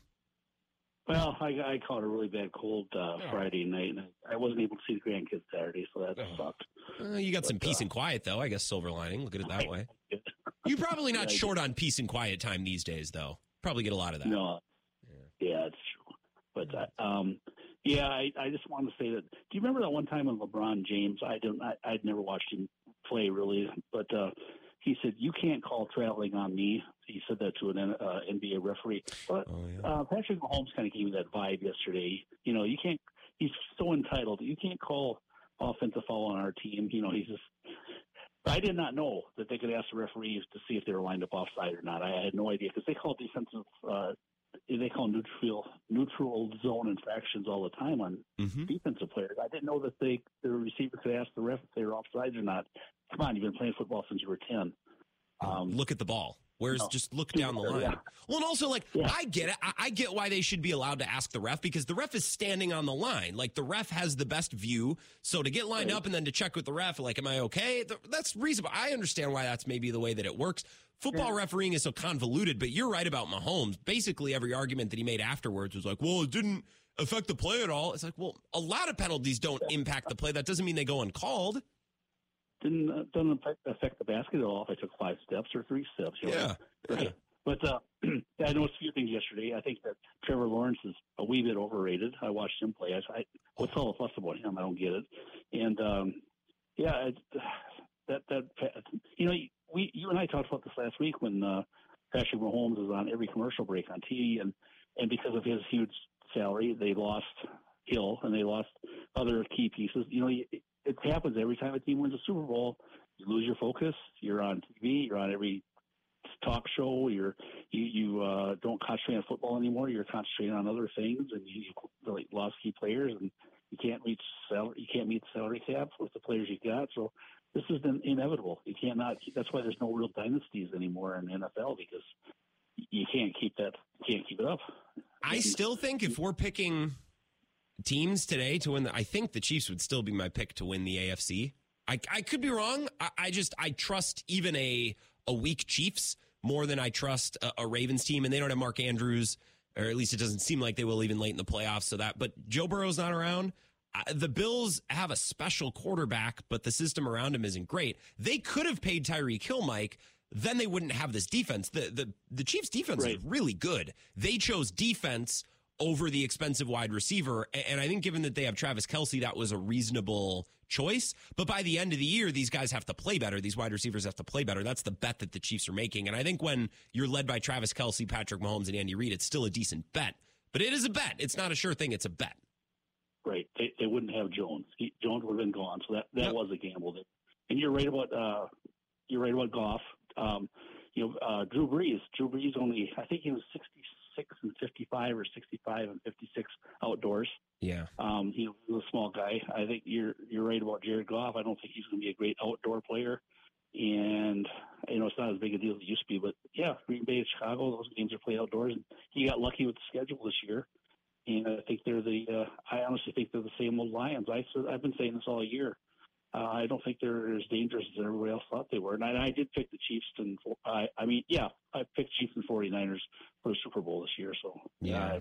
Well, I, I caught a really bad cold uh, Friday night, and I, wasn't able to see the grandkids Saturday, so that sucked. Uh, you got some peace uh, and quiet, though. I guess silver lining. Look at it that way. You're probably not Yeah, short on peace and quiet time these days, though. Probably get a lot of that. No, yeah, it's true. But uh, um, yeah, I, I just wanted to say that. Do you remember that one time when LeBron James? I don't. I, I'd never watched him play really, but uh, he said, "You can't call traveling on me." He said that to an uh, NBA referee. But Oh, uh, Patrick Mahomes kind of gave me that vibe yesterday. You know, you can't. He's so entitled. You can't call offensive foul on our team. You know, he's just. I did not know that they could ask the referees to see if they were lined up offside or not. I had no idea because they call defensive. Uh, they call neutral neutral zone infractions all the time on Mhm. defensive players. I didn't know that they the receiver could ask the ref if they were offside or not. Come on, you've been playing football since you were ten. Um, look at the ball. Where's no. just look down the line. Yeah. Well, and also like Yeah. I get it. I, I get why they should be allowed to ask the ref because the ref is standing on the line. Like the ref has the best view. So to get lined Right. up and then to check with the ref, like, am I okay? That's reasonable. I understand why that's maybe the way that it works. Football refereeing is so convoluted, but you're right about Mahomes. Basically, every argument that he made afterwards was like, well, it didn't affect the play at all. It's like, well, a lot of penalties don't impact the play. That doesn't mean they go uncalled. Didn't uh, doesn't affect, the basket at all if I took five steps or three steps. You know? Yeah. Right. But uh, I noticed a few things yesterday. I think that Trevor Lawrence is a wee bit overrated. I watched him play. I, I what's all the fuss about him? I don't get it. And um, yeah, it, that that you know we you and I talked about this last week when uh, Patrick Mahomes is on every commercial break on TV, and and because of his huge salary, they lost Hill and they lost other key pieces. You know, it, happens every time a team wins a Super Bowl. You lose your focus. You're on TV. You're on every talk show. You're you you uh, don't concentrate on football anymore. You're concentrating on other things, and you, you really lost key players, and you can't reach salary. You can't meet the salary cap with the players you got. So this is in, inevitable. You can't not. That's why there's no real dynasties anymore in NFL because you can't keep that. You can't keep it up. I still think if we're picking teams today to win, the, I think the Chiefs would still be my pick to win the AFC. I, I could be wrong. I, I just I trust even a a weak Chiefs more than I trust a, a Ravens team, and they don't have Mark Andrews, or at least it doesn't seem like they will even late in the playoffs. So that, but Joe Burrow's not around. The Bills have a special quarterback, but the system around him isn't great. They could have paid Tyreek Hill, Mike. Then they wouldn't have this defense. The the the Chiefs' defense right. is really good. They chose defense over the expensive wide receiver. And I think given that they have Travis Kelce, that was a reasonable choice. But by the end of the year, these guys have to play better. These wide receivers have to play better. That's the bet that the Chiefs are making. And I think when you're led by Travis Kelce, Patrick Mahomes, and Andy Reid, it's still a decent bet. But it is a bet. It's not a sure thing. It's a bet. Right. They, they wouldn't have Jones. He, Jones would have been gone. So that, that yep. was a gamble. And you're right about uh, you're right about Goff. Um, you know, uh, Drew Brees. Drew Brees only I think he was 66 six and fifty five or sixty five and fifty six outdoors. Yeah. Um, he's a small guy. I think you're you're right about Jared Goff. I don't think he's going to be a great outdoor player. And you know it's not as big a deal as it used to be, but yeah, Green Bay and Chicago, those games are played outdoors, and he got lucky with the schedule this year. And I think they're the. Uh, I honestly think they're the same old Lions. I I've been saying this all year. Uh, I don't think they're as dangerous as everybody else thought they were. And I, I did pick the Chiefs and I, I mean, yeah, I picked Chiefs and 49ers for the Super Bowl this year. So yeah, uh,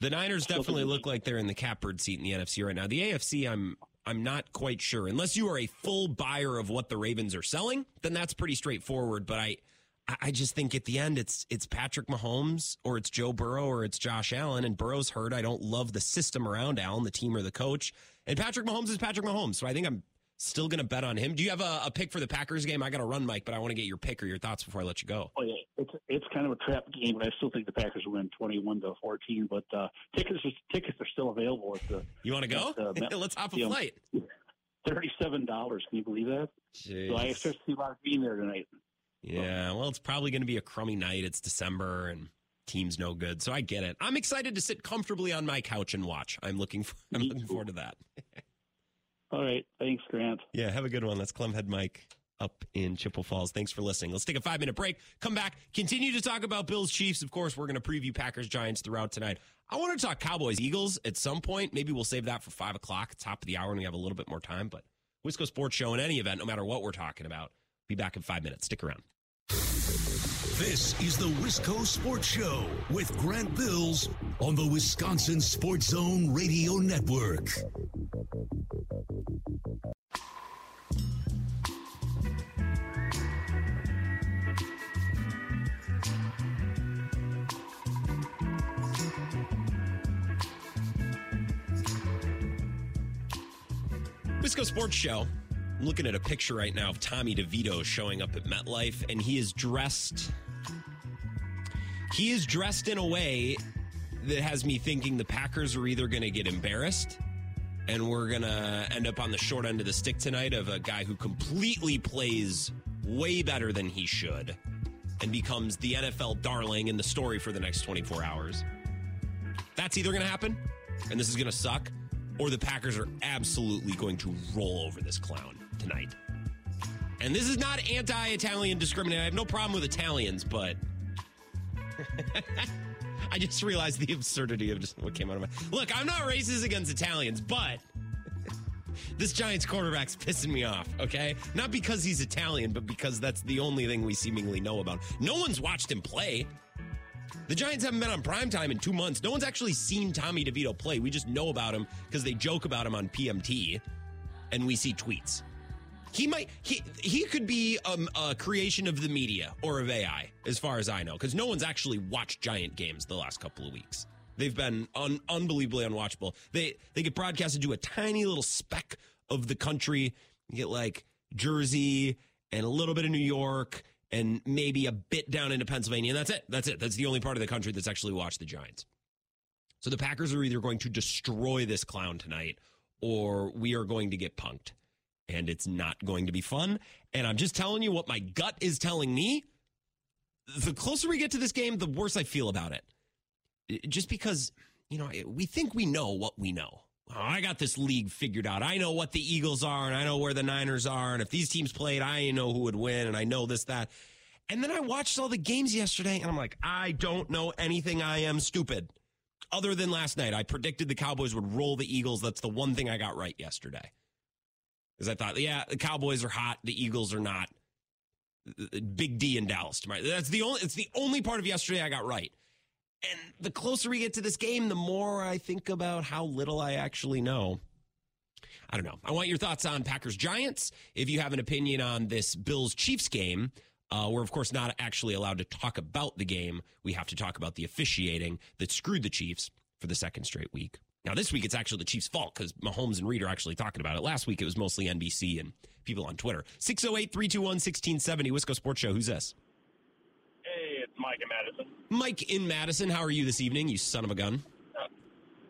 the Niners definitely look like they're in the catbird seat in the NFC right now. The AFC, I'm I'm not quite sure. Unless you are a full buyer of what the Ravens are selling, then that's pretty straightforward. But I. I just think at the end it's it's Patrick Mahomes or it's Joe Burrow or it's Josh Allen and Burrow's hurt. I don't love the system around Allen, the team or the coach. And Patrick Mahomes is Patrick Mahomes. So I think I'm Still going to bet on him. Do you have a, a, pick for the Packers game? I got to run, Mike, but I want to get your pick or your thoughts before I let you go. Oh yeah, it's it's kind of a trap game, but I still think the Packers win twenty-one to fourteen. But uh, tickets tickets are still available at the. You want to go? At, uh, Let's hop a flight. Thirty-seven dollars. Can you believe that? Jeez. So I expect to see a lot of being there tonight. Yeah, well, it's probably going to be a crummy night. It's December and team's no good, so I get it. I'm excited to sit comfortably on my couch and watch. I'm looking for, I'm looking forward to that. All right. Thanks, Grant. Yeah, have a good one. That's Clemhead Mike up in Chippewa Falls. Thanks for listening. Let's take a five minute break. Come back. Continue to talk about Bills Chiefs. Of course, we're going to preview Packers Giants throughout tonight. I want to talk Cowboys Eagles at some point. Maybe we'll save that for five o'clock, top of the hour, when we have a little bit more time. But Wisco Sports Show in any event, no matter what we're talking about, be back in five minutes. Stick around. This is the Wisco Sports Show with Grant Bills on the Wisconsin Sports Zone Radio Network. Wisco Sports Show. I'm looking at a picture right now of Tommy DeVito showing up at MetLife, and he is dressed. He is dressed in a way that has me thinking the Packers are either going to get embarrassed and we're going to end up on the short end of the stick tonight of a guy who completely plays way better than he should and becomes the NFL darling in the story for the next 24 hours. That's either going to happen, and this is going to suck, or the Packers are absolutely going to roll over this clown tonight. And this is not anti Italian discrimination. I have no problem with Italians, but I just realized the absurdity of just what came out of my. Look, I'm not racist against Italians, but this Giants quarterback's pissing me off, okay? Not because he's Italian, but because that's the only thing we seemingly know about. No one's watched him play. The Giants haven't been on primetime in two months. No one's actually seen Tommy DeVito play. We just know about him because they joke about him on PMT and we see tweets. He might he he could be um, a creation of the media or of AI, as far as I know, because no one's actually watched Giant games the last couple of weeks. They've been un- unbelievably unwatchable. They they get broadcasted to a tiny little speck of the country. You get like Jersey and a little bit of New York and maybe a bit down into Pennsylvania, and that's it. That's it. That's the only part of the country that's actually watched the Giants. So the Packers are either going to destroy this clown tonight, or we are going to get punked and it's not going to be fun. And I'm just telling you what my gut is telling me. The closer we get to this game, the worse I feel about it. Just because, you know, we think we know what we know. I got this league figured out. I know what the Eagles are and I know where the Niners are. And if these teams played, I know who would win and I know this, that. And then I watched all the games yesterday and I'm like, I don't know anything. I am stupid. Other than last night, I predicted the Cowboys would roll the Eagles. That's the one thing I got right yesterday because I thought, yeah, the Cowboys are hot, the Eagles are not. Big D in Dallas tomorrow. That's the only. It's the only part of yesterday I got right. And the closer we get to this game, the more I think about how little I actually know. I don't know. I want your thoughts on Packers Giants. If you have an opinion on this Bills Chiefs game, uh, we're of course not actually allowed to talk about the game. We have to talk about the officiating that screwed the Chiefs for the second straight week. Now this week it's actually the Chiefs' fault because Mahomes and Reid are actually talking about it. Last week it was mostly NBC and people on Twitter. 608-321-1670 Wisco Sports Show. Who's this? Mike in Madison. Mike in Madison. How are you this evening, you son of a gun? Uh,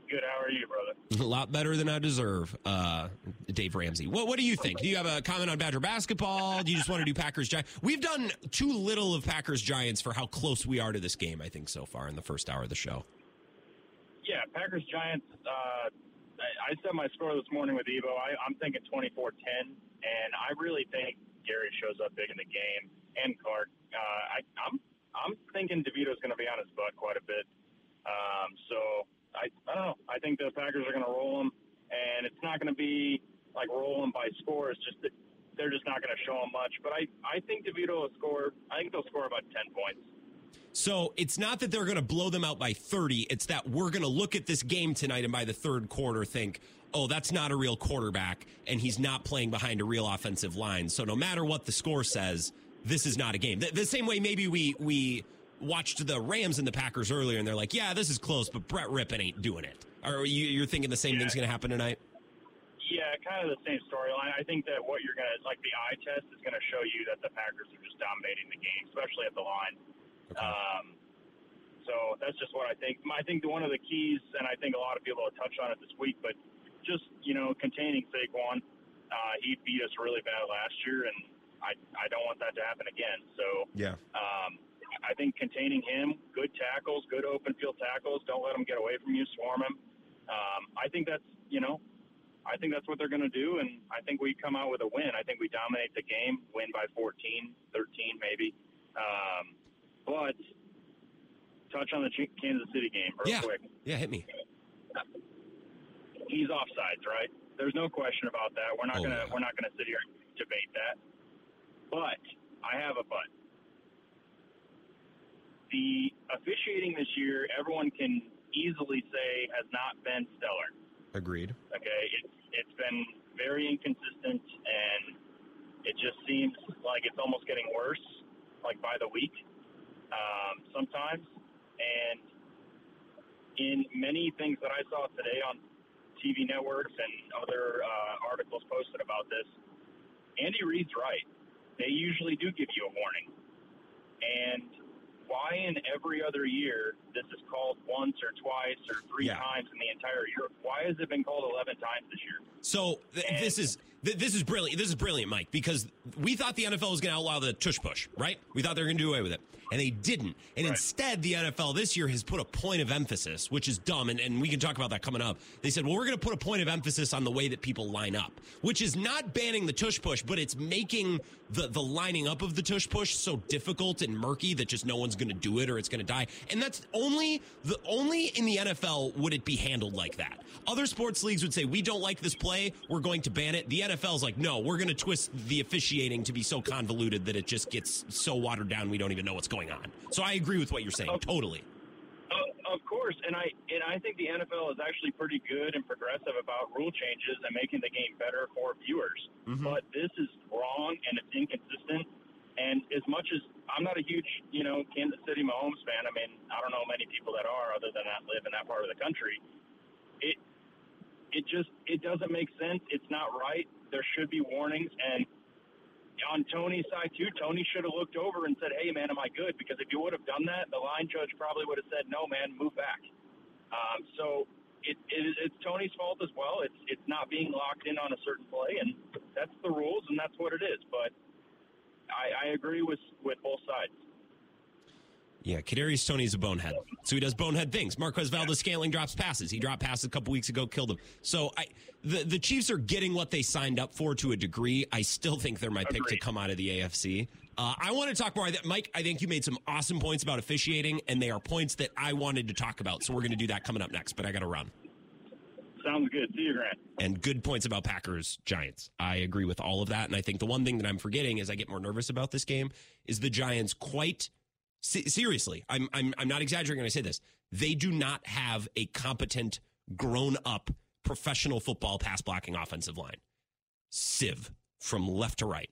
good. How are you, brother? A lot better than I deserve, uh, Dave Ramsey. What, what do you think? Do you have a comment on Badger basketball? Do you just want to do Packers Giants? We've done too little of Packers Giants for how close we are to this game, I think, so far in the first hour of the show. Yeah, Packers Giants. Uh, I, I said my score this morning with Evo. I, I'm thinking 24 10, and I really think Gary shows up big in the game and Clark. Uh, I, I'm I'm thinking DeVito's going to be on his butt quite a bit. Um, so I, I don't know. I think the Packers are going to roll them, and it's not going to be like rolling by scores. Just that they're just not going to show them much. But I, I think DeVito will score. I think they'll score about ten points. So it's not that they're going to blow them out by 30. It's that we're going to look at this game tonight and by the third quarter think, oh, that's not a real quarterback and he's not playing behind a real offensive line. So no matter what the score says, this is not a game. The, the same way maybe we we watched the Rams and the Packers earlier, and they're like, yeah, this is close, but Brett Rypien ain't doing it. Are you, are thinking the same yeah. thing's going to happen tonight? Yeah, kind of the same storyline. I think that what you're going to, like the eye test is going to show you that the Packers are just dominating the game, especially at the line. Okay. Um, so that's just what I think. I think one of the keys, and I think a lot of people will touch on it this week, but just, you know, containing Saquon. Uh, he beat us really bad last year, and I, I don't want that to happen again. So, yeah. Um, I think containing him, good tackles, good open field tackles. Don't let him get away from you, swarm him. Um, I think that's you know, I think that's what they're going to do, and I think we come out with a win. I think we dominate the game, win by 14, 13 maybe. Um, but touch on the Kansas City game real yeah. quick. Yeah, hit me. He's offsides, right? There's no question about that. We're not oh, gonna yeah. we're not gonna sit here and debate that. But I have a but the officiating this year, everyone can easily say has not been stellar. Agreed. Okay, it's it's been very inconsistent, and it just seems like it's almost getting worse, like by the week, um, sometimes. And in many things that I saw today on TV networks and other uh, articles posted about this, Andy Reid's right. They usually do give you a warning, and why in every other year this is called once or twice or three yeah. times in the entire year? Why has it been called 11 times this year? So th- this is th- this is brilliant. This is brilliant, Mike, because we thought the NFL was going to outlaw the tush push, right? We thought they were going to do away with it, and they didn't. And right. instead, the NFL this year has put a point of emphasis, which is dumb, and, and we can talk about that coming up. They said, well, we're going to put a point of emphasis on the way that people line up, which is not banning the tush push, but it's making the the lining up of the tush push so difficult and murky that just no one's going to do it or it's going to die. And that's only the only in the NFL would it be handled like that. Other sports leagues would say we don't like this play, we're going to ban it. The NFL's like, no, we're going to twist the officiating to be so convoluted that it just gets so watered down we don't even know what's going on. So I agree with what you're saying, totally. of course, and I and I think the NFL is actually pretty good and progressive about rule changes and making the game better for viewers. Mm-hmm. But this is wrong and it's inconsistent. And as much as I'm not a huge, you know, Kansas City Mahomes fan, I mean, I don't know many people that are other than that live in that part of the country. It it just it doesn't make sense. It's not right. There should be warnings and on Toney's side too, Toney should have looked over and said, "Hey, man, am I good?" Because if you would have done that, the line judge probably would have said, "No, man, move back." Um, so it, it, it's Toney's fault as well. It's it's not being locked in on a certain play, and that's the rules, and that's what it is. But I, I agree with with both sides. Yeah, Kadarius Toney's a bonehead, so he does bonehead things. Marquez Valdes-Scantling drops passes. He dropped passes a couple weeks ago, killed him. So I, the the Chiefs are getting what they signed up for to a degree. I still think they're my Agreed. pick to come out of the AFC. Uh, I want to talk more. Mike, I think you made some awesome points about officiating, and they are points that I wanted to talk about. So we're going to do that coming up next. But I got to run. Sounds good. See you, Grant. And good points about Packers Giants. I agree with all of that. And I think the one thing that I'm forgetting as I get more nervous about this game is the Giants quite seriously. I'm, I'm, I'm not exaggerating when I say this. They do not have a competent, grown up professional football pass blocking offensive line. Sieve from left to right.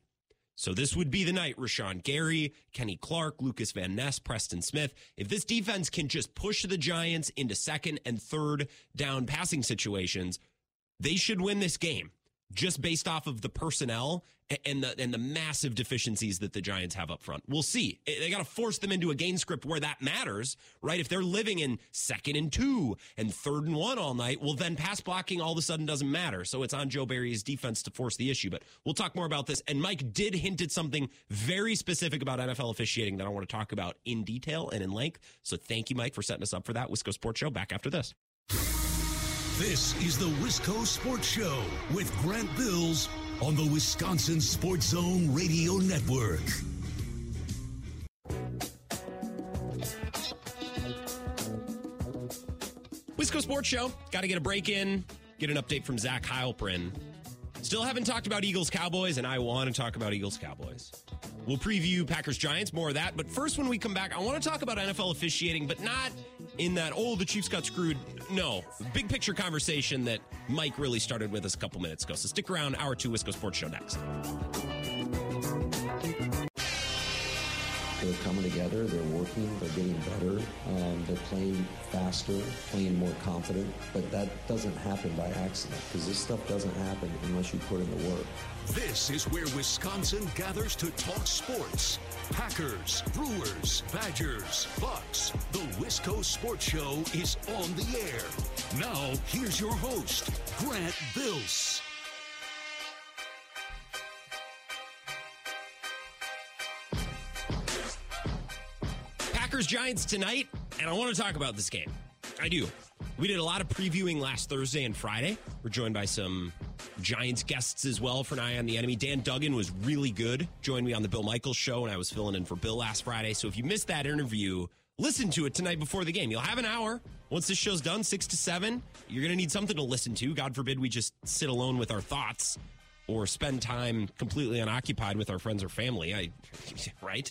So this would be the night, Rashan Gary, Kenny Clark, Lucas Van Ness, Preston Smith. If this defense can just push the Giants into second and third down passing situations, they should win this game just based off of the personnel and the and the massive deficiencies that the Giants have up front. We'll see. They got to force them into a game script where that matters, right? If they're living in second and two and third and one all night, well then pass blocking all of a sudden doesn't matter. So it's on Joe Barry's defense to force the issue. But we'll talk more about this. And Mike did hint at something very specific about NFL officiating that I want to talk about in detail and in length. So thank you, Mike, for setting us up for that. Wisco Sports Show back after this. This is the Wisco Sports Show with Grant Bills on the Wisconsin Sports Zone Radio Network. Wisco Sports Show. Got to get a break in, get an update from Zach Heilprin. Still haven't talked about Eagles Cowboys, and I want to talk about Eagles Cowboys. We'll preview Packers Giants, more of that. But first, when we come back, I want to talk about NFL officiating, but not in that, oh, the Chiefs got screwed. No, big picture conversation that Mike really started with us a couple minutes ago. So stick around, hour two Wisco Sports Show next. Coming together. They're working. They're getting better. Um, they're playing faster, playing more confident. But that doesn't happen by accident because this stuff doesn't happen unless you put in the work. This is where Wisconsin gathers to talk sports. Packers, Brewers, Badgers, Bucks. The Wisco Sports Show is on the air. Now, here's your host, Grant Bills. Packers Giants tonight, and I want to talk about this game. I do. We did a lot of previewing last Thursday and Friday. We're joined by some Giants guests as well for an eye on the enemy. Dan Duggan was really good. Joined me on the Bill Michaels show, and I was filling in for Bill last Friday. So if you missed that interview, listen to it tonight before the game. You'll have an hour. Once this show's done, six to seven, you're going to need something to listen to. God forbid we just sit alone with our thoughts or spend time completely unoccupied with our friends or family. I, right?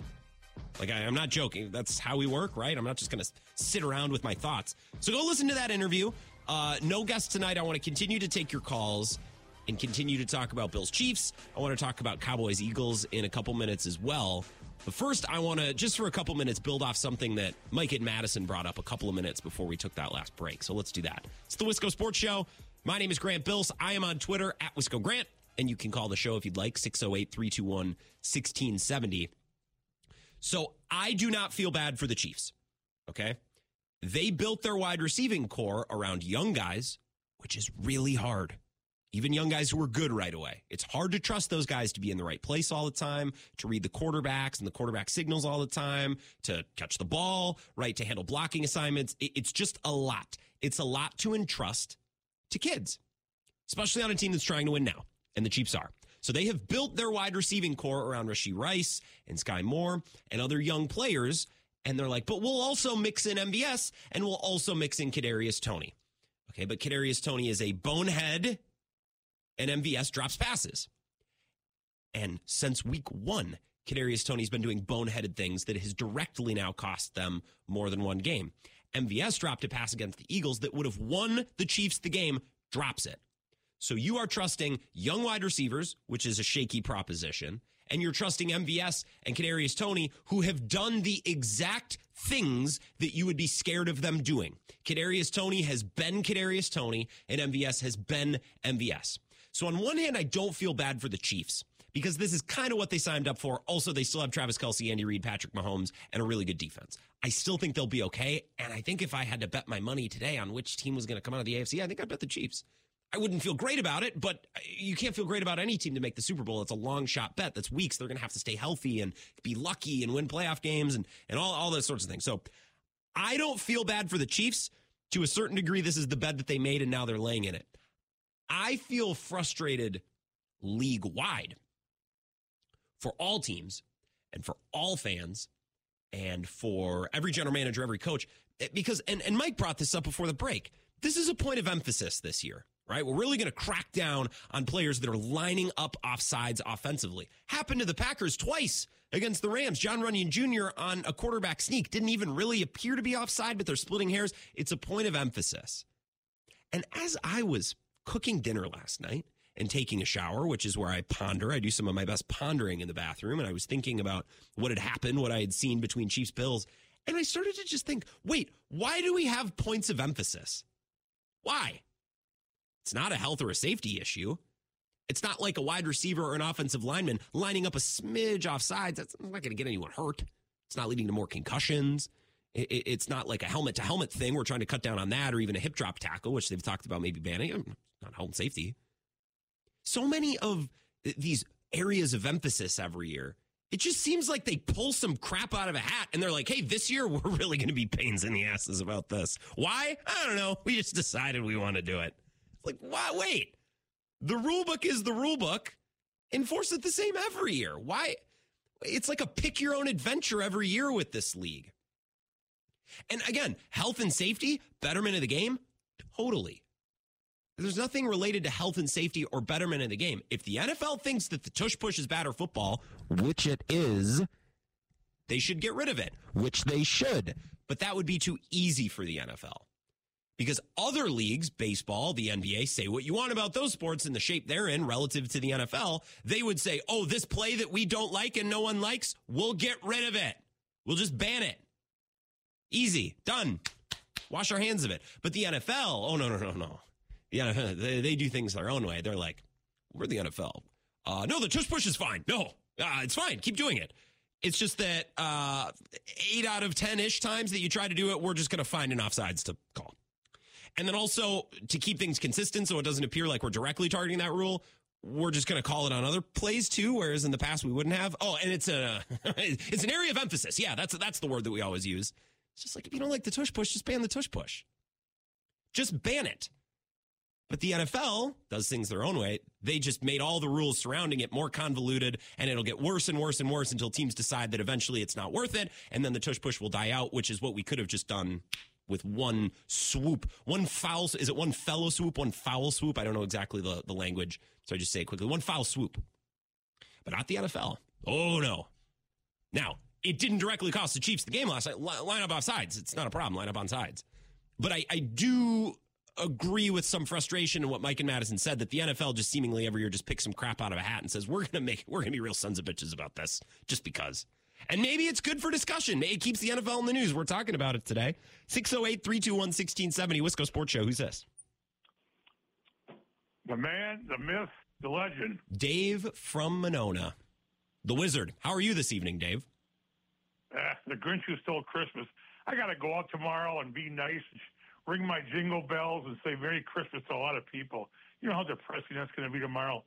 Like, I, am not joking. That's how we work, right? I'm not just going to sit around with my thoughts. So go listen to that interview. Uh, no guests tonight. I want to continue to take your calls and continue to talk about Bills Chiefs. I want to talk about Cowboys Eagles in a couple minutes as well. But first, I want to just for a couple minutes build off something that Mike and Madison brought up a couple of minutes before we took that last break. So let's do that. It's the Wisco Sports Show. My name is Grant Bills. I am on Twitter at Wisco Grant, and you can call the show if you'd like 608 321 1670. So I do not feel bad for the Chiefs. Okay. They built their wide receiving core around young guys, which is really hard. Even young guys who are good right away. It's hard to trust those guys to be in the right place all the time, to read the quarterbacks and the quarterback signals all the time, to catch the ball, right? To handle blocking assignments. It's just a lot. It's a lot to entrust to kids, especially on a team that's trying to win now. And the Chiefs are. So they have built their wide receiving core around Rashee Rice and Skyy Moore and other young players. And they're like, but we'll also mix in MVS and we'll also mix in Kadarius Toney. Okay, but Kadarius Toney is a bonehead and MVS drops passes. And since week one, Kadarius Toney's been doing boneheaded things that has directly now cost them more than one game. MVS dropped a pass against the Eagles that would have won the Chiefs the game, drops it. So you are trusting young wide receivers, which is a shaky proposition, and you're trusting MVS and Kadarius Toney, who have done the exact things that you would be scared of them doing. Kadarius Toney has been Kadarius Toney, and MVS has been MVS. So on one hand, I don't feel bad for the Chiefs because this is kind of what they signed up for. Also, they still have Travis Kelce, Andy Reid, Patrick Mahomes, and a really good defense. I still think they'll be okay. And I think if I had to bet my money today on which team was going to come out of the AFC, I think I'd bet the Chiefs. I wouldn't feel great about it, but you can't feel great about any team to make the Super Bowl. It's a long shot bet. That's weeks. They're going to have to stay healthy and be lucky and win playoff games and, and all, all those sorts of things. So I don't feel bad for the Chiefs. To a certain degree, this is the bed that they made and now they're laying in it. I feel frustrated league wide for all teams and for all fans and for every general manager, every coach, eh, because, and, and Mike brought this up before the break this is a point of emphasis this year, right? We're really going to crack down on players that are lining up offsides offensively. Happened to the Packers twice against the Rams. John Runyan Jr. on a quarterback sneak didn't even really appear to be offside, but they're splitting hairs. It's a point of emphasis. And as I was cooking dinner last night and taking a shower, which is where I ponder, I do some of my best pondering in the bathroom, and I was thinking about what had happened, what I had seen between Chiefs Bills, and I started to just think, wait, why do we have points of emphasis? Why? It's not a health or a safety issue. It's not like a wide receiver or an offensive lineman lining up a smidge off sides. That's not going to get anyone hurt. It's not leading to more concussions. It's not like a helmet to helmet thing. We're trying to cut down on that or even a hip drop tackle, which they've talked about maybe banning. Not health and safety. So many of these areas of emphasis every year it just seems like they pull some crap out of a hat and they're like, hey, this year we're really going to be pains in the asses about this. Why? I don't know. We just decided we want to do it. It's like, why? Wait. The rule book is the rule book. Enforce it the same every year. Why? It's like a pick your own adventure every year with this league. And again, health and safety, betterment of the game, totally. There's nothing related to health and safety or betterment of the game. If the NFL thinks that the tush push is bad or football, which it is, they should get rid of it, which they should. But that would be too easy for the NFL. Because other leagues, baseball, the NBA, say what you want about those sports and the shape they're in relative to the NFL. They would say, oh, this play that we don't like and no one likes, we'll get rid of it. We'll just ban it. Easy, done. Wash our hands of it. But the NFL, oh, no, no, no, no yeah, they, they do things their own way. They're like, we're the NFL. Uh, no, the tush push is fine. No, uh, it's fine. Keep doing it. It's just that uh, eight out of 10 ish times that you try to do it, we're just going to find an offsides to call. And then also to keep things consistent so it doesn't appear like we're directly targeting that rule, we're just going to call it on other plays too, whereas in the past we wouldn't have. Oh, and it's a it's an area of emphasis. Yeah, that's that's the word that we always use. It's just like if you don't like the tush push, just ban the tush push. Just ban it. But the NFL does things their own way. They just made all the rules surrounding it more convoluted, and it'll get worse and worse and worse until teams decide that eventually it's not worth it, and then the tush push will die out, which is what we could have just done with one swoop, one foul. Is it one fellow swoop, one foul swoop? I don't know exactly the, the language, so I just say it quickly. One foul swoop, but not the NFL. Oh no! Now it didn't directly cost the Chiefs the game last night. Line up off sides. It's not a problem. Line up on sides. But I, I do agree with some frustration in what Mike and Madison said that the NFL just seemingly every year just picks some crap out of a hat and says we're to make we're to be real sons of bitches about this just because. And maybe it's good for discussion. It keeps the NFL in the news. We're talking about it today. 608 321 1670, Wisco Sports Show. Who's this? The man, the myth, the legend. Dave from Monona. The Wizard. How are you this evening, Dave? Uh, the Grinch who stole Christmas. I got to go out tomorrow and be nice and ring my jingle bells and say Merry Christmas to a lot of people. You know how depressing that's going to be tomorrow.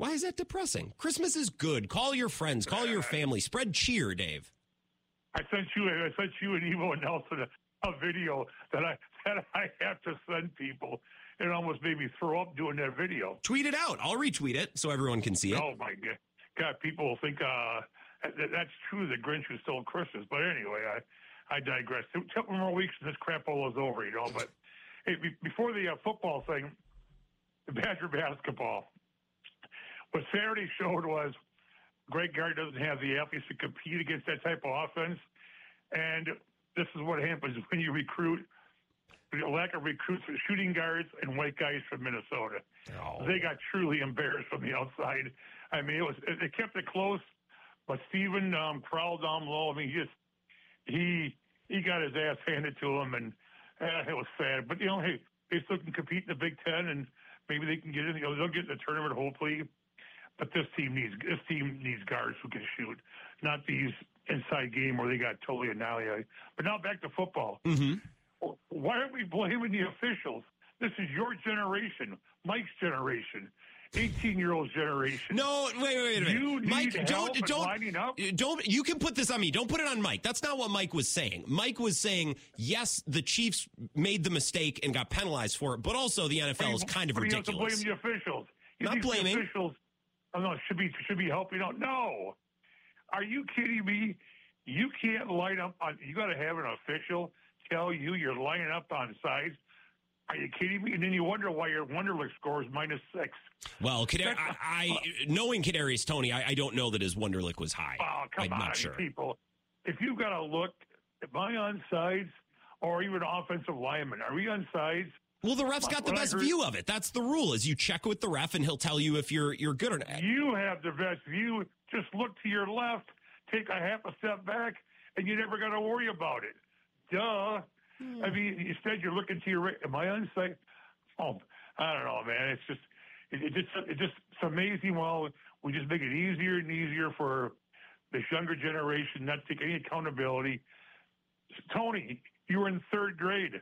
Why is that depressing? Christmas is good. Call your friends, call your family, spread cheer, Dave. I sent you, I sent you and Evo and Nelson a, a video that I that I have to send people. It almost made me throw up doing that video. Tweet it out. I'll retweet it so everyone can see it. Oh my god, God! People will think uh, that, that's true. The Grinch who stole Christmas. But anyway, I I digress. A couple more weeks and this crap all is over, you know. But hey, before the uh, football thing, the Badger basketball. What Saturday showed was Greg Gard doesn't have the athletes to compete against that type of offense, and this is what happens when you recruit the lack of recruits for shooting guards and white guys from Minnesota. Oh. They got truly embarrassed from the outside. I mean, it was they kept it close, but Steven um, crawled down low. I mean, he just he he got his ass handed to him, and uh, it was sad. But you know, hey, they still can compete in the Big Ten, and maybe they can get in. You know, they'll get in the tournament hopefully. But this team needs this team needs guards who can shoot, not these inside game where they got totally annihilated. But now back to football. Mm-hmm. Why aren't we blaming the officials? This is your generation, Mike's generation. 18 year old generation. No, wait, wait, wait. You Mike, don't, don't, don't, you can put this on me. Don't put it on Mike. That's not what Mike was saying. Mike was saying, yes, the Chiefs made the mistake and got penalized for it, but also the NFL is kind of ridiculous. You have to blame the officials. You not blaming. officials, oh, no, should be, should be helping out. No. Are you kidding me? You can't light up on, you got to have an official tell you you're lining up on sides Are you kidding me? And then you wonder why your Wonderlic scores minus six. Well, Kadar- I, I knowing Kadarius Toney, I, I don't know that his Wonderlic was high. Oh, come I'm on, not sure. people. If you've got to look, am I on sides or even offensive lineman? Are we on sides? Well, the ref's got the best view of it. That's the rule: is you check with the ref, and he'll tell you if you're you're good or not. You have the best view. Just look to your left, take a half a step back, and you never got to worry about it. Duh. Hmm. I mean, instead you're looking to your right. Am I on site? Oh, I don't know, man. It's just, it, it just, it just, it's amazing. Well, we just make it easier and easier for this younger generation not to take any accountability. Toney, you were in third grade.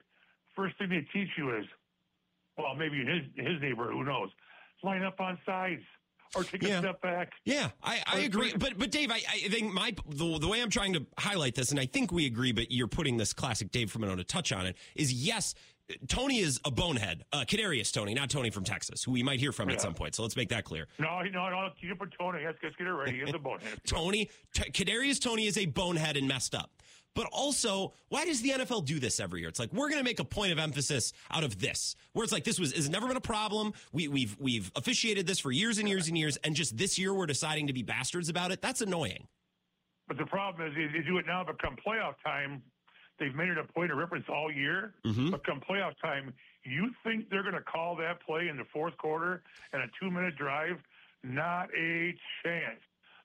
First thing they teach you is, well, maybe in his his neighborhood, who knows? Line up on sides or take Yeah. a step back. Yeah, I, I agree. But but Dave, I, I think my the, the way I'm trying to highlight this, and I think we agree, but you're putting this classic Dave Fermino to touch on it, is yes, Toney is a bonehead. Uh, Kadarius Toney, not Tony from Texas, who we might hear from at some point. So let's make that clear. No, no, no. You put Tony. Let's, let's get it ready. He's a bonehead. Toney, T- Kadarius Toney is a bonehead and messed up. But also, why does the NFL do this every year? It's like we're going to make a point of emphasis out of this, where it's like this was has never been a problem. We, we've we've officiated this for years and years and years, and just this year we're deciding to be bastards about it. That's annoying. But the problem is, is you do it now, but come playoff time, they've made it a point of reference all year. Mhm. But come playoff time, you think they're going to call that play in the fourth quarter and a two minute drive? Not a chance.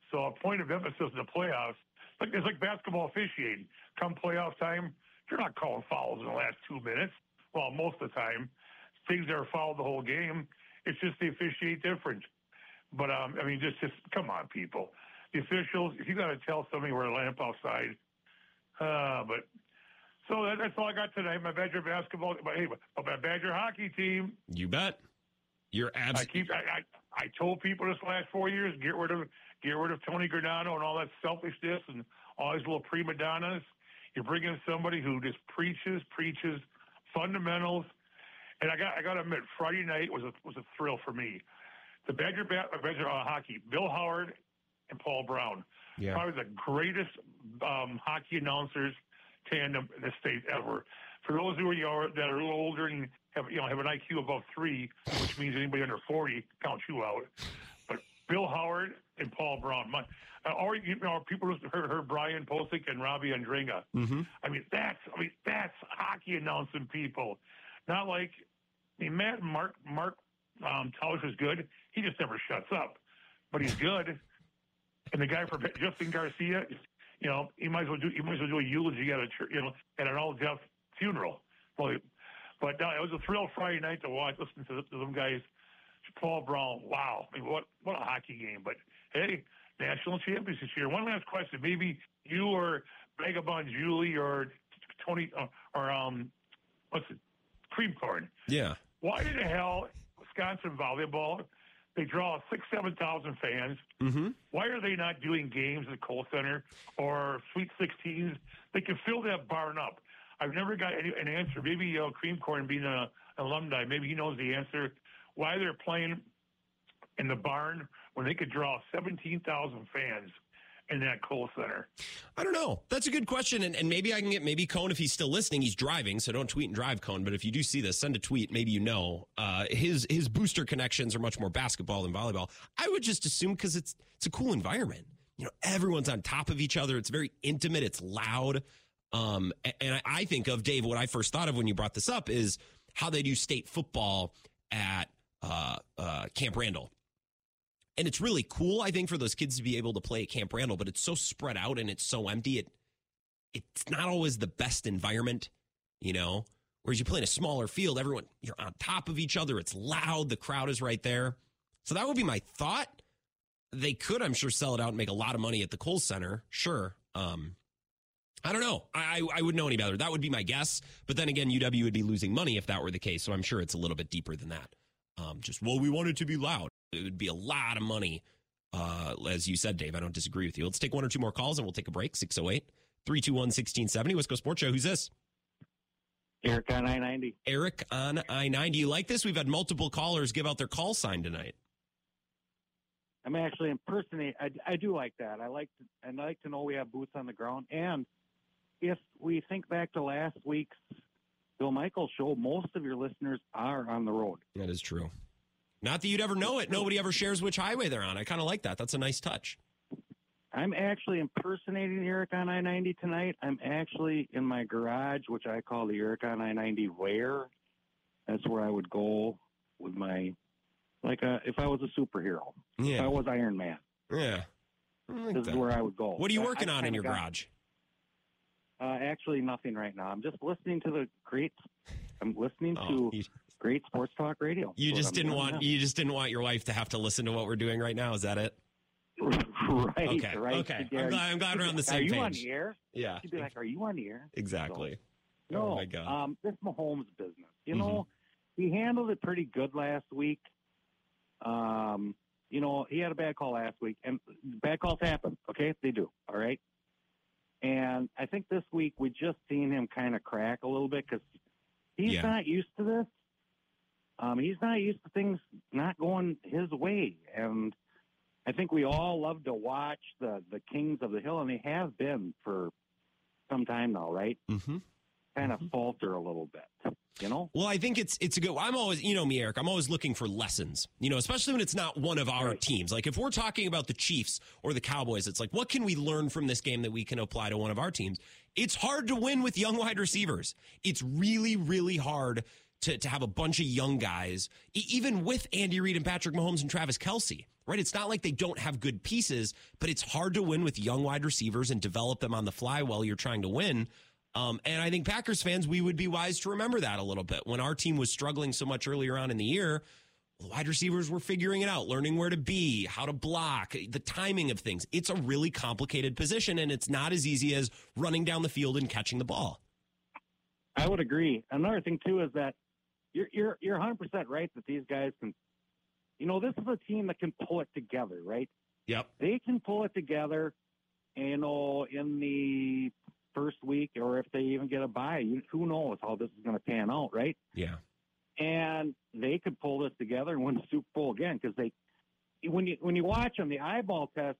So a point of emphasis in the playoffs, like it's like basketball officiating. Come playoff time, you're not calling fouls in the last two minutes. Well, most of the time, things are fouled the whole game. It's just they officiate different. But um, I mean, just just come on, people. The officials, if you got to tell somebody where to line up outside, uh, but so that, that's all I got tonight. My Badger basketball, but hey, but my Badger hockey team. You bet. You're I keep. I, I I told people this last four years, get rid of get rid of Tony Granato and all that selfishness and all these little prima donnas. You bring in somebody who just preaches, preaches fundamentals. And I got I got to admit, Friday night was a was a thrill for me. The Badger ba- uh, Badger uh, hockey, Bill Howard and Paul Brown, Yeah. probably the greatest um, hockey announcers tandem in the state ever. For those who are that are a little older and have you know have an IQ above three, which means anybody under forty counts you out. Bill Howard and Paul Brown, my, uh, or you know, people just heard, heard Brian Posick and Robbie Andringa. Mm-hmm. I mean, that's I mean that's hockey announcing people, not like I mean Matt Mark Mark um, Tausch is good. He just never shuts up, but he's good. And the guy for Justin Garcia, you know, he might as well do he might as well do a eulogy at a chur- you know at an all deaf funeral. Well, but no, it was a thrill Friday night to watch. Listen to, to some guys. Paul Brown, wow, I mean, what what a hockey game! But hey, national champions this year. One last question, maybe you or Vagabond Julie or Tony uh, or um, what's it, Cream Corn? Yeah. Why in the hell Wisconsin volleyball? They draw six, seven thousand fans. Mm-hmm. Why are they not doing games at Kohl Center or Sweet 16s? They can fill that barn up. I've never got any, an answer. Maybe uh, Cream Corn, being a, an alumni, maybe he knows the answer. Why they're playing in the barn when they could draw 17,000 fans in that Kohl Center? I don't know. That's a good question, and, and maybe I can get maybe Cone if he's still listening. He's driving, so don't tweet and drive Cone. But if you do see this, send a tweet. Maybe you know uh, his his booster connections are much more basketball than volleyball. I would just assume because it's it's a cool environment. You know, everyone's on top of each other. It's very intimate. It's loud. Um, and I think of Dave. What I first thought of when you brought this up is how they do state football at uh, uh, Camp Randall. And it's really cool, I think, for those kids to be able to play at Camp Randall, but it's so spread out and it's so empty. It it's not always the best environment, you know. Whereas you play in a smaller field, everyone you're on top of each other. It's loud. The crowd is right there. So that would be my thought. They could, I'm sure, sell it out and make a lot of money at the Kohl Center. Sure. Um, I don't know. I, I I wouldn't know any better. That would be my guess. But then again, UW would be losing money if that were the case. So I'm sure it's a little bit deeper than that. Um, just well, we want it to be loud. It would be a lot of money. Uh, as you said, Dave, I don't disagree with you. Let's take one or two more calls and we'll take a break. 608 321 1670. Wisco Sports Show. Who's this? Eric on I ninety. Eric on I 90. You like this? We've had multiple callers give out their call sign tonight. I'm actually impersonating. I, I do like that. I like to, I like to know we have boots on the ground. And if we think back to last week's Bill Michaels show, most of your listeners are on the road. That is true. Not that you'd ever know it. Nobody ever shares which highway they're on. I kind of like that. That's a nice touch. I'm actually impersonating Eric on I 90 tonight. I'm actually in my garage, which I call the Eric on I 90 lair. That's where I would go with my, like, a, if I was a superhero. Yeah. If I was Iron Man. Yeah. Like this that. is where I would go. What are you working I on in your garage? Uh, actually, nothing right now. I'm just listening to the great. I'm listening Oh, to great sports talk radio. You just I'm didn't want now. you just didn't want your wife to have to listen to what we're doing right now. Is that it? right. Okay. Right. Okay. I'm glad, I'm glad we're on the same. Are you on the air? Yeah. She'd be like, "Are you on the air?" Exactly. No. Oh my god. Um, this Mahomes business. You Mhm. know, he handled it pretty good last week. Um, you know, he had a bad call last week, and bad calls happen. Okay, they do. All right. And I think this week we just seen him kind of crack a little bit because he's Yeah. not used to this. Um, he's not used to things not going his way, and I think we all love to watch the the Kings of the Hill, and they have been for some time now, right? Mm-hmm. Kind of mm-hmm. falter a little bit, you know. Well, I think it's it's a good. I'm always, you know, me, Eric. I'm always looking for lessons. You know, especially when it's not one of our teams. Like if we're talking about the Chiefs or the Cowboys, it's like, what can we learn from this game that we can apply to one of our teams? It's hard to win with young wide receivers. It's really, really hard to to have a bunch of young guys, e- even with Andy Reid and Patrick Mahomes and Travis Kelce. Right? It's not like they don't have good pieces, but it's hard to win with young wide receivers and develop them on the fly while you're trying to win. Um, and I think Packers fans, we would be wise to remember that a little bit. When our team was struggling so much earlier on in the year, the wide receivers were figuring it out, learning where to be, how to block, the timing of things. It's a really complicated position, and it's not as easy as running down the field and catching the ball. I would agree. Another thing too is that you're you're you're 100 percent right that these guys can. You know, this is a team that can pull it together, right? Yep. They can pull it together. You know, in the first week, or if they even get a bye, who knows how this is going to pan out, right? Yeah. and they could pull this together and win the Super Bowl again because they, when you when you watch them, the eyeball test,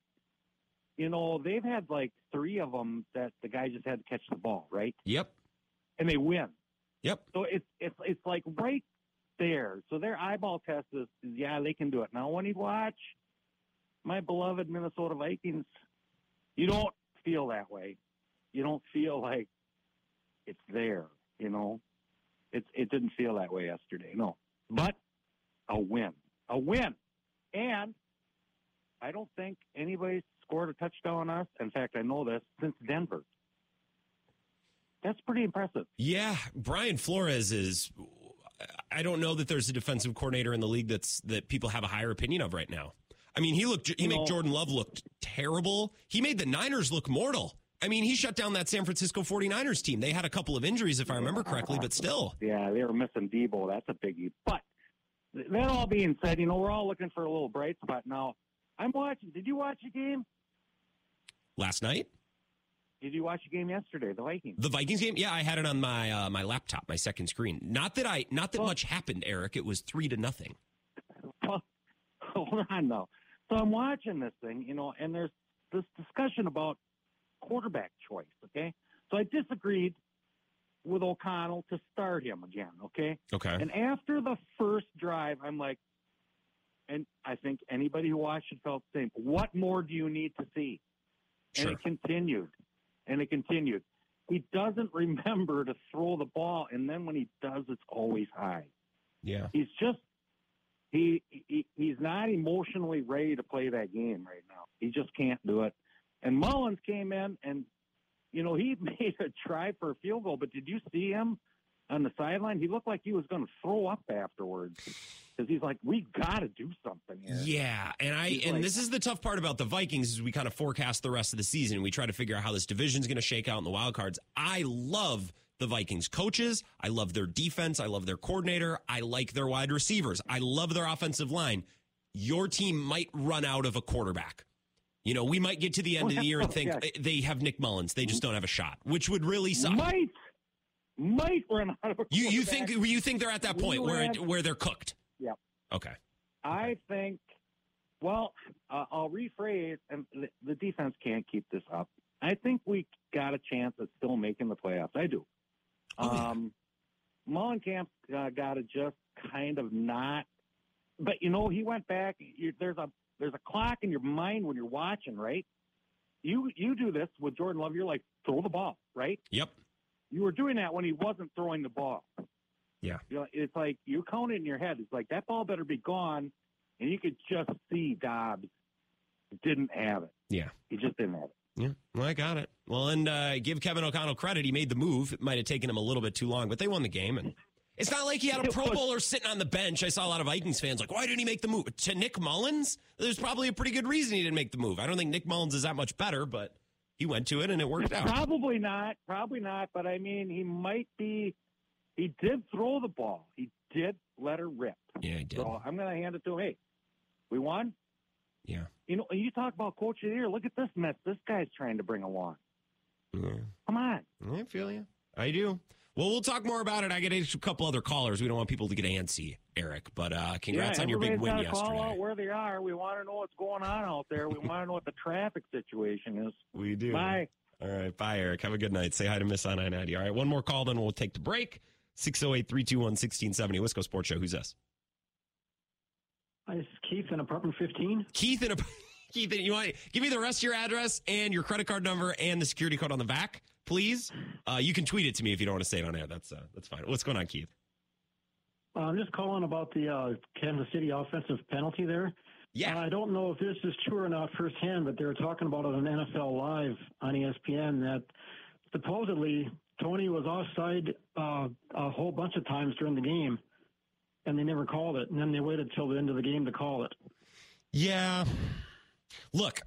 you know they've had like three of them that the guy just had to catch the ball, right? Yep. And they win. Yep. So it's it's it's like right there. So their eyeball test is, is yeah they can do it. Now when you watch my beloved Minnesota Vikings, you don't feel that way. You don't feel like it's there. You know, it it didn't feel that way yesterday. No, but a win, a win, and I don't think anybody scored a touchdown on us. In fact, I know this since Denver. That's pretty impressive. Yeah, Brian Flores is. I don't know that there's a defensive coordinator in the league that's that people have a higher opinion of right now. I mean, he looked. He made No. Jordan Love look terrible. He made the Niners look mortal. I mean, he shut down that San Francisco 49ers team. They had a couple of injuries, if I remember correctly, but still. Yeah, they were missing Deebo. That's a biggie. But that all being said, you know, we're all looking for a little bright spot now. I'm watching. Did you watch the game? Last night, Did you watch the game yesterday? The Vikings. the Vikings game. Yeah, I had it on my uh, my laptop, my second screen. Not that I, not that much happened, Eric. It was three to nothing. Well, hold on now. So I'm watching this thing, you know, and there's this discussion about quarterback choice. Okay, so I disagreed with O'Connell to start him again. Okay, Okay. and after the first drive, I'm like, and I think anybody who watched it felt the same. What more do you need to see? Sure. And it continued, and it continued. He doesn't remember to throw the ball, and then when he does, it's always high Yeah. he's just he, he he's not emotionally ready to play that game right now. He just can't do it. And Mullens came in and you know he made a try for a field goal, but did you see him on the sideline? He looked like he was going to throw up afterwards because he's like, "We got to do something here." Yeah, and I He's and like- this is the tough part about the Vikings is we kind of forecast the rest of the season. We try to figure out how this division's going to shake out in the wild cards. I love the Vikings coaches. I love their defense. I love their coordinator. I like their wide receivers. I love their offensive line. Your team might run out of a quarterback. You know, we might get to the end of the year and think Yes. eh, they have Nick Mullens. They just don't have a shot, which would really suck. Might might run out of You you think you think they're at that We point where it, have- where they're cooked? Yep. Okay. I think, well, uh, I'll rephrase, and the, defense can't keep this up. I think we got a chance at still making the playoffs. I do. Oh, yeah. Um, Mullencamp's uh, got to just kind of not. But you know, he went back. You, there's a there's a clock in your mind when you're watching, right? You you do this with Jordan Love. You're like throw the ball, right? Yep. You were doing that when he wasn't throwing the ball. Yeah. You know, it's like you count it in your head. It's like that ball better be gone, and you could just see Dobbs didn't have it. Yeah. He just didn't have it. Yeah, well, I got it. Well, and uh, give Kevin O'Connell credit. He made the move. It might have taken him a little bit too long, but they won the game. And it's not like he had a Pro Bowler sitting on the bench. I saw a lot of Vikings fans like, why didn't he make the move? To Nick Mullens? There's probably a pretty good reason he didn't make the move. I don't think Nick Mullens is that much better, but he went to it and it worked out. Probably not. Probably not. But I mean, he might be. He did throw the ball. He did let her rip. Yeah, he did. So I'm going to hand it to him. Hey, we won. Yeah. You know, you talk about coach of the year. Look at this mess this guy's trying to bring along. Yeah. Come on. I feel you. I do. Well, we'll talk more about it. I get a couple other callers. We don't want people to get antsy, Eric. But uh, congrats yeah, on your big win yesterday. yesterday. Call out where they are. We want to know what's going on out there. We want to know what the traffic situation is. We do. Bye. All right. Bye, Eric. Have a good night. Say hi to Miss on 990. All right. One more call, then we'll take the break. 608 321 1670. Wisco Sports Show. Who's this? Hi, this is Keith in apartment 15. Keith in a. Keith, you want give me the rest of your address and your credit card number and the security code on the back, please. Uh, you can tweet it to me if you don't want to say it on air. That's uh, that's fine. What's going on, Keith? Uh, I'm just calling about the uh, Kansas City offensive penalty there. Yeah. I don't know if this is true or not firsthand, but they were talking about it on NFL Live on ESPN that supposedly Toney was offside uh, a whole bunch of times during the game, and they never called it. And then they waited till the end of the game to call it. Yeah. Look,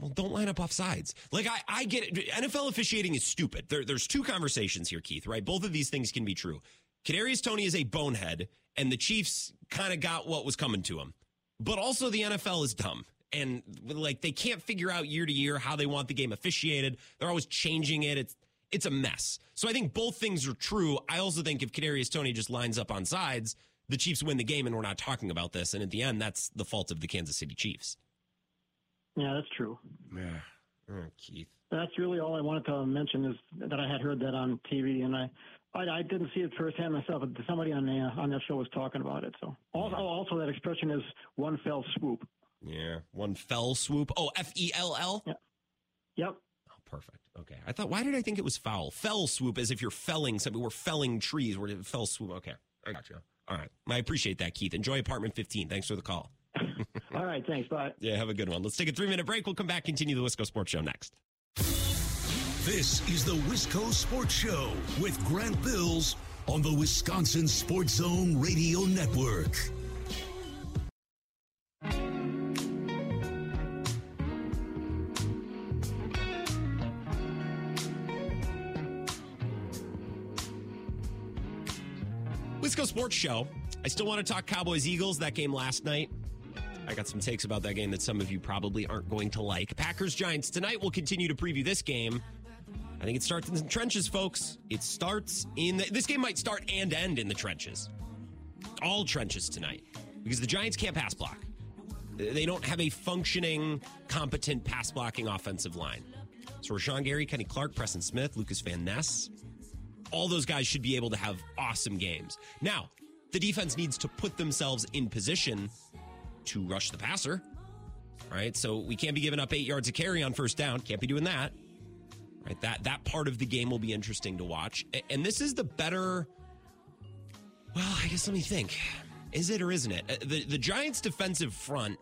well, don't line up off sides. Like I, I get it. NFL officiating is stupid. There, there's two conversations here, Keith. Right? Both of these things can be true. Kadarius Toney is a bonehead, and the Chiefs kind of got what was coming to him. But also, the NFL is dumb, and like they can't figure out year to year how they want the game officiated. They're always changing it. It's it's a mess. So I think both things are true. I also think if Kadarius Toney just lines up on sides, the Chiefs win the game, and we're not talking about this. And at the end, that's the fault of the Kansas City Chiefs. Yeah, that's true. Yeah. Oh, Keith. That's really all I wanted to mention is that I had heard that on TV, and I, I, I didn't see it firsthand myself, but somebody on the, on that show was talking about it. So also, also that expression is one fell swoop. Yeah, one fell swoop. Oh, F E L L. Yep. Oh, perfect. Okay, I thought. Why did I think it was foul? Fell swoop, as if you're felling something. We're felling trees. We're fell swoop. Okay, I got you. All right, I appreciate that, Keith. Enjoy apartment 15. Thanks for the call. All right, thanks. Bye. Yeah, have a good one. Let's take a three minute break. We'll come back, continue the Wisco Sports Show next. This is the Wisco Sports Show with Grant Bills on the Wisconsin Sports Zone Radio Network. Wisco Sports Show. I still want to talk Cowboys Eagles. That game last night. I got some takes about that game that some of you probably aren't going to like. Packers Giants tonight. We'll continue to preview this game. I think it starts in the trenches, folks. It starts in the, this game might start and end in the trenches. All trenches tonight because the Giants can't pass block. They don't have a functioning, competent pass blocking offensive line. So Rashan Gary, Kenny Clark, Preston Smith, Lukas Van Ness, all those guys should be able to have awesome games. Now, the defense needs to put themselves in position to rush the passer. Right? So we can't be giving up eight yards of carry on first down. Can't be doing that. Right? That that part of the game will be interesting to watch. And this is the better well, I guess let me think. Is it or isn't it? Uh, the the Giants defensive front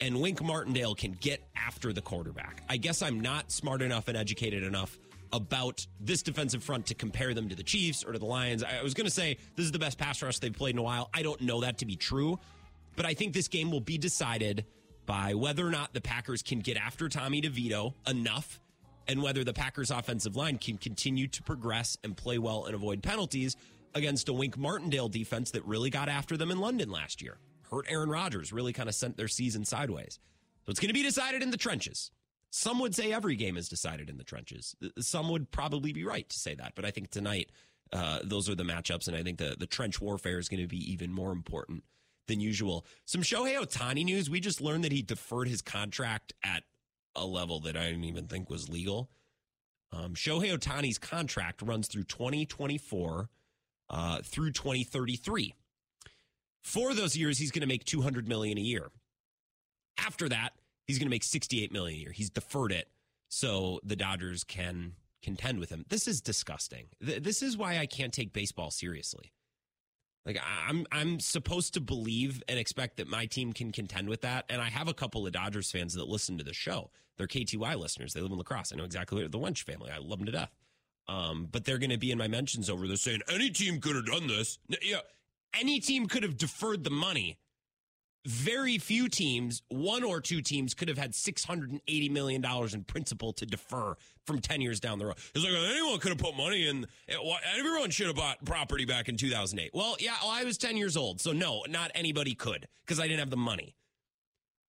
and Wink Martindale can get after the quarterback. I guess I'm not smart enough and educated enough about this defensive front to compare them to the Chiefs or to the Lions. I was going to say this is the best pass rush they've played in a while. I don't know that to be true, but I think this game will be decided by whether or not the Packers can get after Tommy DeVito enough and whether the Packers offensive line can continue to progress and play well and avoid penalties against a Wink Martindale defense that really got after them in London last year. Hurt Aaron Rodgers, really kind of sent their season sideways. So it's going to be decided in the trenches. Some would say every game is decided in the trenches. Some would probably be right to say that, but I think tonight uh, those are the matchups, and I think the the trench warfare is going to be even more important than usual. Some Shohei Ohtani news. We just learned that he deferred his contract at a level that I didn't even think was legal. Um, Shohei Ohtani's contract runs through 2024. uh, through 2033. For those years, he's going to make 200 million a year. After that, he's going to make 68 million a year. He's deferred it so the Dodgers can contend with him. This is disgusting. Th- this is why I can't take baseball seriously. Like I'm I'm supposed to believe and expect that my team can contend with that. And I have a couple of Dodgers fans that listen to the show. They're KTY listeners. They live in La Crosse. I know exactly the Wench family. I love them to death. Um, but they're going to be in my mentions over this saying any team could have done this. Yeah, any team could have deferred the money. Very few teams, one or two teams, could have had six hundred and eighty million dollars in principal to defer from ten years down the road. It's like anyone could have put money in. Eh, everyone should have bought property back in two thousand eight. Well, yeah, well, I was ten years old, so no, not anybody could because I didn't have the money.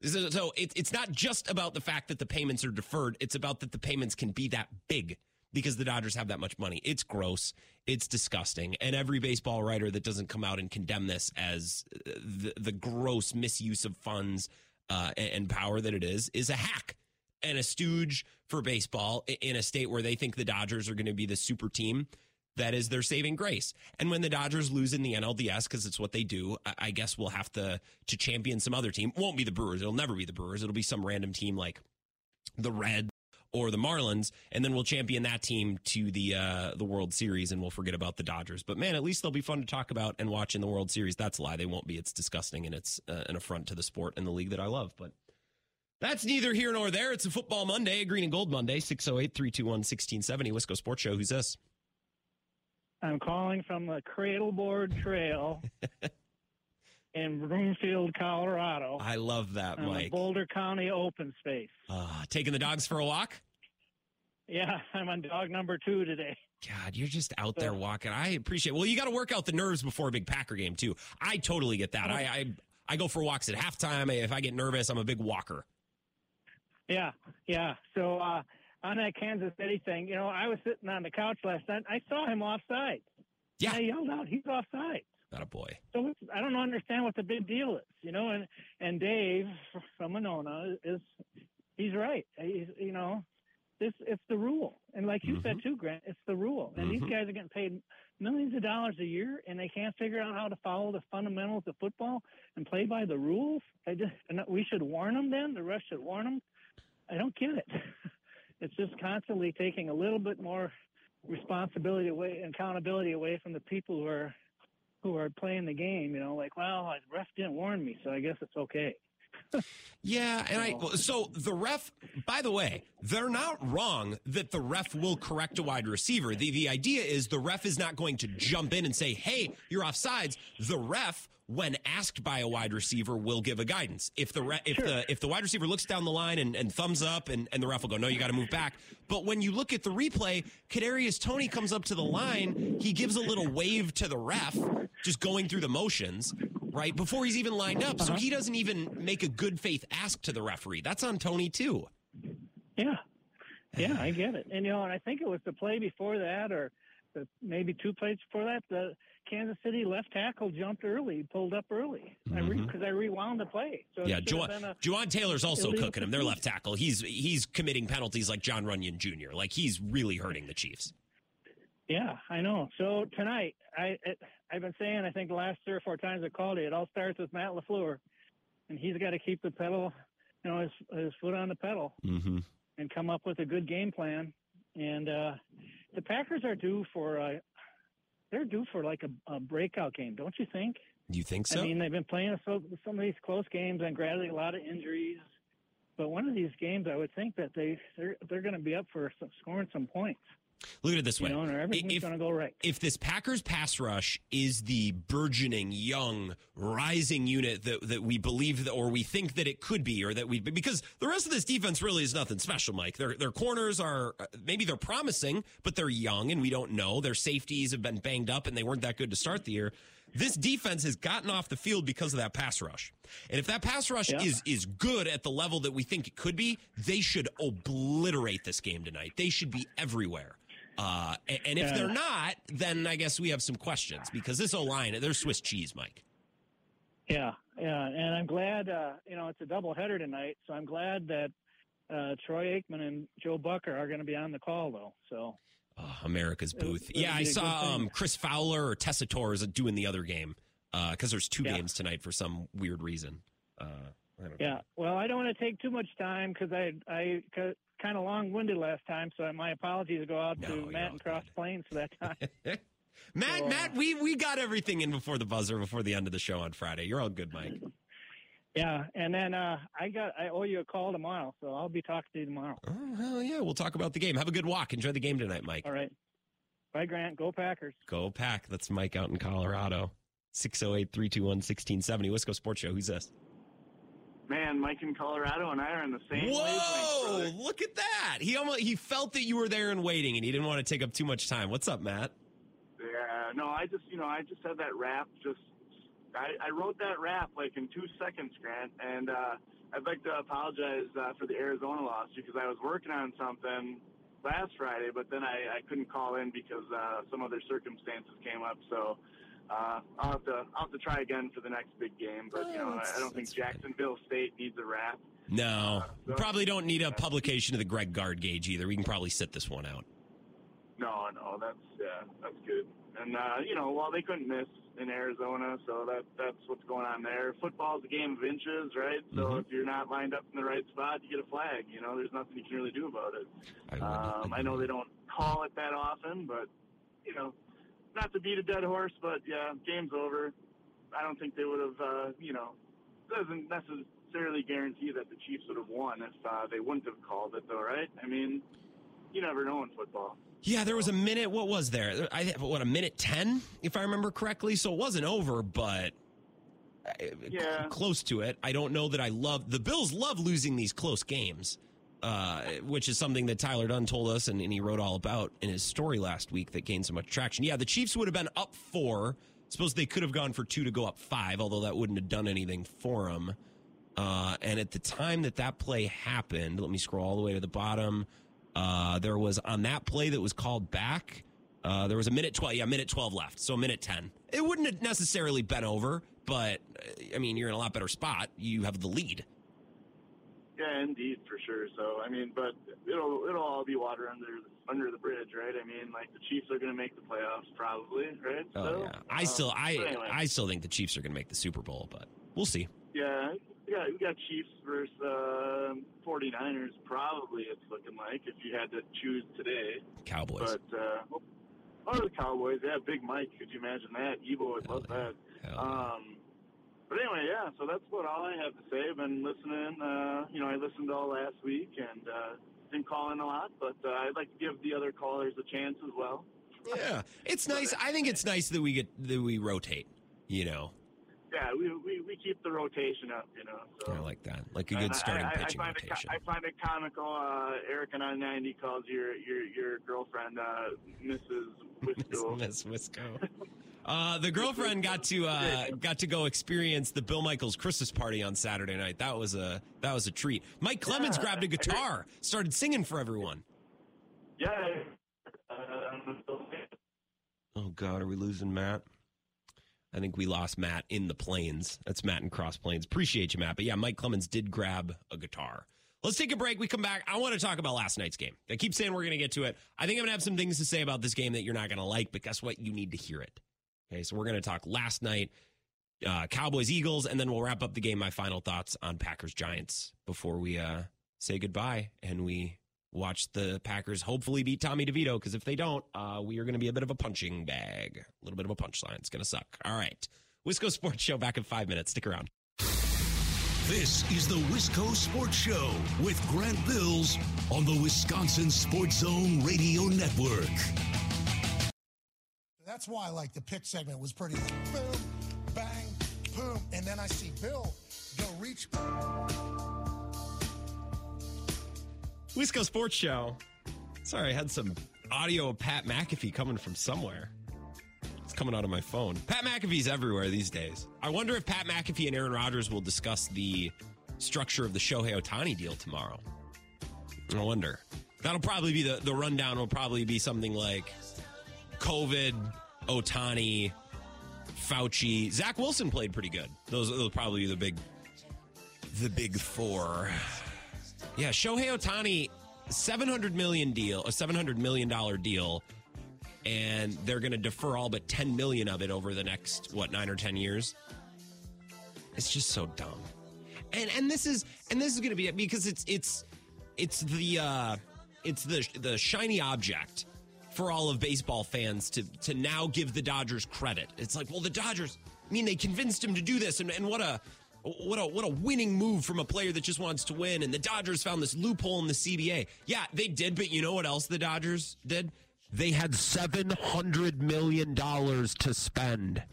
So it's not just about the fact that the payments are deferred; it's about that the payments can be that big because the Dodgers have that much money. It's gross. It's disgusting. And every baseball writer that doesn't come out and condemn this as uh, the, the gross misuse of funds uh, and, power that it is, is a hack and a stooge for baseball in a state where they think the Dodgers are going to be the super team that is their saving grace. And when the Dodgers lose in the NLDS, because it's what they do, I guess we'll have to to champion some other team. Won't be the Brewers. It'll never be the Brewers. It'll be some random team like the Reds or the Marlins, and then we'll champion that team to the uh, the World Series, and we'll forget about the Dodgers. But man, at least they'll be fun to talk about and watch in the World Series. That's a lie; they won't be. It's disgusting, and it's uh, an affront to the sport and the league that I love. But that's neither here nor there. It's a football Monday, a green and gold Monday, 608 321 1670. Wisco Sports Show. Who's this? I'm calling from the Cradleboard Trail in Broomfield, Colorado. I love that, Mike. Boulder County open space. Uh, taking the dogs for a walk? Yeah, I'm on dog number two today. God, you're just out there walking. I appreciate. Well, you got to work out the nerves before a big Packer game too. I totally get that. I, I I go for walks at halftime. If I get nervous, I'm a big walker. Yeah, yeah. So uh, on that Kansas City thing, you know, I was sitting on the couch last night. I saw him offside. Yeah, I yelled out, "He's offside!" Not a boy. So I don't understand what the big deal is, you know. And and Dave from Monona is he's right. He's you know this it's the rule, and like you mm-hmm. said too, Grant, it's the rule. And mm-hmm. these guys are getting paid millions of dollars a year, and they can't figure out how to follow the fundamentals of football and play by the rules. I just and we should warn them. Then the rest should warn them. I don't get it. it's just constantly taking a little bit more responsibility away and accountability away from the people who are who are playing the game. You know, like, well, ref didn't warn me, so I guess it's okay. Yeah, and I so the ref. By the way, they're not wrong that the ref will correct a wide receiver. The the idea is the ref is not going to jump in and say, "Hey, you're offsides." The ref when asked by a wide receiver, will give a guidance. If the re- if sure. the if the wide receiver looks down the line and, and thumbs up, and, and the ref will go, no, you got to move back. But when you look at the replay, Kadarius Toney comes up to the line, he gives a little wave to the ref, just going through the motions, right before he's even lined up. So uh-huh. he doesn't even make a good faith ask to the referee. That's on Toney, too. Yeah, yeah, I get it. And you know, and I think it was the play before that, or the, maybe two plays before that. The Kansas City left tackle jumped early, pulled up early. Because mm-hmm. I, I, rewound the play. So yeah, Jawaan Taylor's also cooking him. They're left tackle. He's he's committing penalties like Jon Runyan Jr. Like he's really hurting the Chiefs. Yeah, I know. So tonight, I I've been saying I think the last three or four times I called it, it all starts with Matt LaFleur, and he's got to keep the pedal, you know, his his foot on the pedal, mm-hmm. and come up with a good game plan. And uh, the Packers are due for a, they're due for like a, a breakout game, don't you think? You think so? I mean, they've been playing so, some of these close games and gradually a lot of injuries. But one of these games, I would think that they they're, they're going to be up for some, scoring some points. Look at it this way: you know, everything's going to go right. If this Packers pass rush is the burgeoning, young, rising unit that that we believe that, or we think that it could be, or that we because the rest of this defense really is nothing special, Mike. Their their corners are uh, maybe they're promising, but they're young, and we don't know. Their safeties have been banged up, and they weren't that good to start the year. This defense has gotten off the field because of that pass rush. And if that pass rush yeah. is is good at the level that we think it could be, they should obliterate this game tonight. They should be everywhere. Uh, and, if they're not, then I guess we have some questions because this O line, they're Swiss cheese, Mike. Yeah, yeah, and I'm glad. Uh, you know, it's a double header tonight, so I'm glad that uh, Troy Aikman and Joe Bucker are going to be on the call, though. So Oh, America's booth. it'll yeah, I be a good saw um, Chris Fowler or Tessa Torres doing the other game because there's two Yeah. games tonight for some weird reason. Uh, I don't know. Yeah. Well, I don't want to take too much time because I I kind of long winded last time, so my apologies go out to Matt and Cross Plains for that time. Matt, So, uh, Matt, we we got everything in before the buzzer, before the end of the show on Friday. You're all good, Mike. yeah, and then uh, I got I owe you a call tomorrow, so I'll be talking to you tomorrow. Oh hell yeah, we'll talk about the game. Have a good walk. Enjoy the game tonight, Mike. All right. Bye, Grant. Go Packers. Go pack. That's Mike out in Colorado. 608-321-1670. Wisco Sports Show. Who's this? Man, Mike in Colorado and I are in the same Whoa! Look at that. He almost he felt that you were there and waiting, and he didn't want to take up too much time. What's up, Matt? Yeah, no, I just, you know, I just had that rap. Just, I, I wrote that rap like in two seconds, Grant, and uh, I'd like to apologize uh, for the Arizona loss because I was working on something last Friday, but then I, I couldn't call in because uh, some other circumstances came up. So uh, I'll have to, I'll have to try again for the next big game. But you know, I, I don't think Jacksonville State needs a rap. No, we probably don't need a publication of the Greg Gard gauge either. We can probably sit this one out. No, no, that's yeah, that's good. And uh, you know, while they couldn't miss in Arizona, so that that's what's going on there. Football's a game of inches, right? So Mhm. if you're not lined up in the right spot, you get a flag. You know, there's nothing you can really do about it. Um, I know they don't call it that often, but you know, not to beat a dead horse, but yeah, game's over. I don't think they would have. Uh, you know, doesn't necessarily guarantee that the Chiefs would have won if uh, they wouldn't have called it, though, right? I mean, you never know in football. Yeah, there was a minute. What was there? I what a minute ten, if I remember correctly. So it wasn't over, but uh, Yeah. close to it. I don't know that I love the Bills. Love losing these close games, uh, which is something that Tyler Dunne told us, and, and he wrote all about in his story last week that gained so much traction. Yeah, the Chiefs would have been up four. Suppose they could have gone for two to go up five, although that wouldn't have done anything for them. Uh, and at the time that that play happened, let me scroll all the way to the bottom. Uh, there was on that play that was called back. Uh, there was a minute twelve, yeah, minute twelve left, so a minute ten. It wouldn't have necessarily been over, but uh, I mean, you're in a lot better spot. You have the lead. Yeah, indeed, for sure. So I mean, but it'll it'll all be water under under the bridge, right? I mean, like the Chiefs are going to make the playoffs, probably, right? Oh so, yeah, I um, still, I, anyway. I still think the Chiefs are going to make the Super Bowl, but we'll see. yeah, we got we got Chiefs versus uh, 49ers. Probably it's looking like if you had to choose today. Cowboys. But uh, or the Cowboys, yeah, Big Mike. Could you imagine that? Ebo would love that. Um, but anyway, yeah. So that's about all I have to say. I've been listening. Uh, you know, I listened all last week and uh, didn't call in a lot, but uh, I'd like to give the other callers a chance as well. Yeah, it's nice. I think it's nice that we get that we rotate. You know, Yeah, we, we, we keep the rotation up, you know. So. I like that, like a good starting I, I, pitching I find rotation. It, I find it comical. Uh, Erica on 90 calls your your your girlfriend uh, Mrs. Wisco. Miss Wisco. Uh, the girlfriend got to uh, got to go experience the Bill Michaels Christmas party on Saturday night. That was a that was a treat. Mike Clemens Yeah, grabbed a guitar, started singing for everyone. Yeah. Oh God, are we losing Matt? I think we lost Matt in the plains. That's Matt in Cross Plains. Appreciate you, Matt. But yeah, Mike Clemens did grab a guitar. Let's take a break. We come back. I want to talk about last night's game. I keep saying we're going to get to it. I think I'm going to have some things to say about this game that you're not going to like, but guess what? You need to hear it. Okay, so we're going to talk last night, uh, Cowboys Eagles, and then we'll wrap up the game. My final thoughts on Packers Giants before we uh, say goodbye and we watch the Packers hopefully beat Tommy DeVito. Because if they don't, uh, we are going to be a bit of a punching bag, a little bit of a punchline. It's going to suck. All right, Wisco Sports Show back in five minutes. Stick around. This is the Wisco Sports Show with Grant Bills on the Wisconsin Sports Zone Radio Network. That's why, I like, the pick segment was pretty like, boom, bang, boom. And then I see Bill go reach. Wisco Sports Show. Sorry, I had some audio of Pat McAfee coming from somewhere. It's coming out of my phone. Pat McAfee's everywhere these days. I wonder if Pat McAfee and Aaron Rodgers will discuss the structure of the Shohei Ohtani deal tomorrow. I wonder. That'll probably be the, the rundown, will probably be something like COVID, Ohtani, Fauci. Zach Wilson played pretty good. Those will probably be the big, the big four. Yeah, Shohei Ohtani 700 million deal, a 700 million dollar deal, and they're going to defer all but 10 million of it over the next what nine or 10 years. It's just so dumb. And and this is and this is going to be it because it's it's it's the uh, it's the the shiny object for all of baseball fans to to now give the Dodgers credit. It's like, well, the Dodgers. I mean, they convinced him to do this, and, and what a what a what a winning move from a player that just wants to win. And the Dodgers found this loophole in the CBA. Yeah, they did, but you know what else the Dodgers did? They had seven hundred million dollars to spend.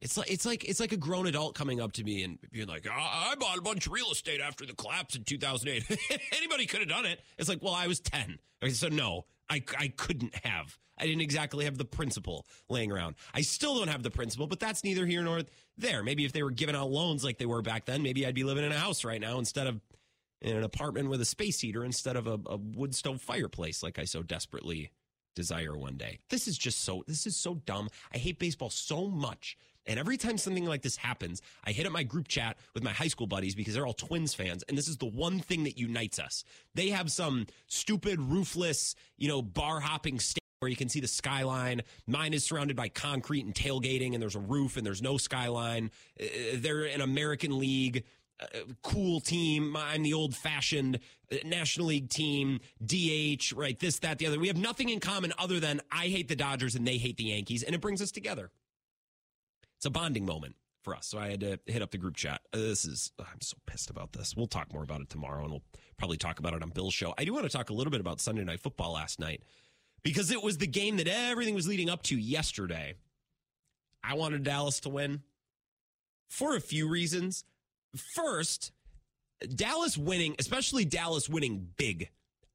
It's like it's like it's like a grown adult coming up to me and being like, I, I bought a bunch of real estate after the collapse in 2008. Anybody could have done it. It's like, well, I was 10. Okay, so no, I I couldn't have. I didn't exactly have the principal laying around. I still don't have the principal, but that's neither here nor there. Maybe if they were giving out loans like they were back then, maybe I'd be living in a house right now instead of in an apartment with a space heater instead of a, a wood stove fireplace like I so desperately desire one day. This is just so this is so dumb. I hate baseball so much and every time something like this happens, I hit up my group chat with my high school buddies because they're all Twins fans. And this is the one thing that unites us. They have some stupid, roofless, you know, bar hopping state where you can see the skyline. Mine is surrounded by concrete and tailgating, and there's a roof and there's no skyline. Uh, they're an American League. Uh, cool team. I'm the old fashioned uh, National League team, DH, right? This, that, the other. We have nothing in common other than I hate the Dodgers and they hate the Yankees, and it brings us together it's a bonding moment for us. So I had to hit up the group chat. Uh, this is, I'm so pissed about this. We'll talk more about it tomorrow and we'll probably talk about it on Bill's show. I do want to talk a little bit about Sunday Night Football last night because it was the game that everything was leading up to yesterday. I wanted Dallas to win for a few reasons. First, Dallas winning, especially Dallas winning big,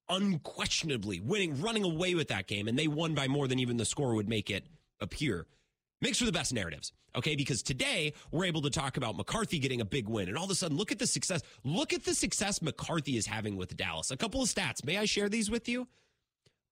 unquestionably winning, running away with that game, and they won by more than even the score would make it appear makes for the best narratives. Okay. Because today we're able to talk about McCarthy getting a big win. And all of a sudden, look at the success. Look at the success McCarthy is having with Dallas. A couple of stats. May I share these with you?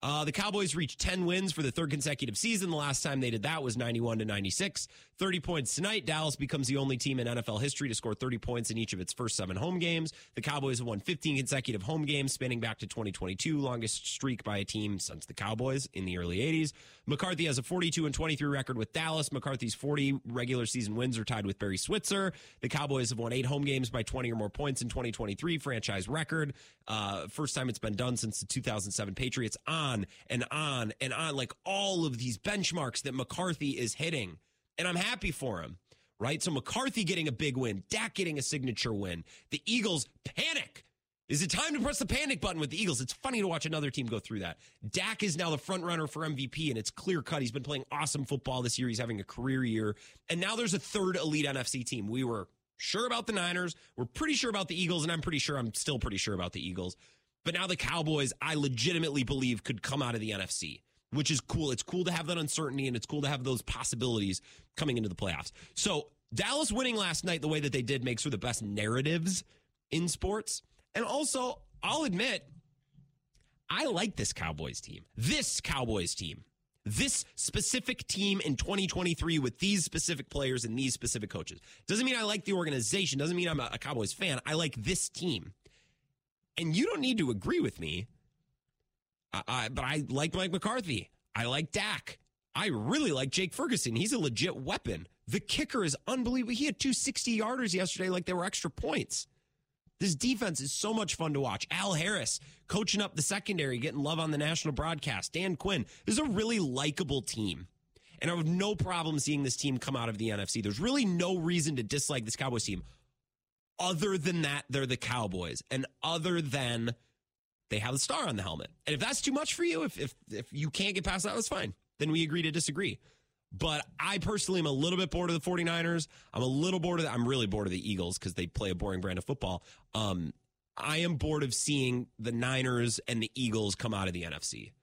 Uh, the Cowboys reached 10 wins for the third consecutive season. The last time they did that was 91 to 96. 30 points tonight. Dallas becomes the only team in NFL history to score 30 points in each of its first seven home games. The Cowboys have won 15 consecutive home games, spanning back to 2022, longest streak by a team since the Cowboys in the early 80s. McCarthy has a 42 and 23 record with Dallas. McCarthy's 40 regular season wins are tied with Barry Switzer. The Cowboys have won eight home games by 20 or more points in 2023, franchise record. Uh, first time it's been done since the 2007 Patriots. On and on and on, like all of these benchmarks that McCarthy is hitting and I'm happy for him, right? So McCarthy getting a big win, Dak getting a signature win, the Eagles panic. Is it time to press the panic button with the Eagles? It's funny to watch another team go through that. Dak is now the front runner for MVP, and it's clear cut. He's been playing awesome football this year. He's having a career year. And now there's a third elite NFC team. We were sure about the Niners. We're pretty sure about the Eagles, and I'm pretty sure I'm still pretty sure about the Eagles. But now the Cowboys, I legitimately believe, could come out of the NFC which is cool. It's cool to have that uncertainty and it's cool to have those possibilities coming into the playoffs. So Dallas winning last night the way that they did makes for the best narratives in sports. And also, I'll admit, I like this Cowboys team. This Cowboys team. This specific team in 2023 with these specific players and these specific coaches. Doesn't mean I like the organization, doesn't mean I'm a Cowboys fan. I like this team. And you don't need to agree with me I, but I like Mike McCarthy. I like Dak. I really like Jake Ferguson. He's a legit weapon. The kicker is unbelievable. He had two 60 yarders yesterday like they were extra points. This defense is so much fun to watch. Al Harris coaching up the secondary, getting love on the national broadcast. Dan Quinn this is a really likable team. And I have no problem seeing this team come out of the NFC. There's really no reason to dislike this Cowboys team other than that they're the Cowboys and other than they have the star on the helmet. And if that's too much for you, if if if you can't get past that, that's fine. Then we agree to disagree. But I personally am a little bit bored of the 49ers. I'm a little bored of the, I'm really bored of the Eagles because they play a boring brand of football. Um, I am bored of seeing the Niners and the Eagles come out of the NFC.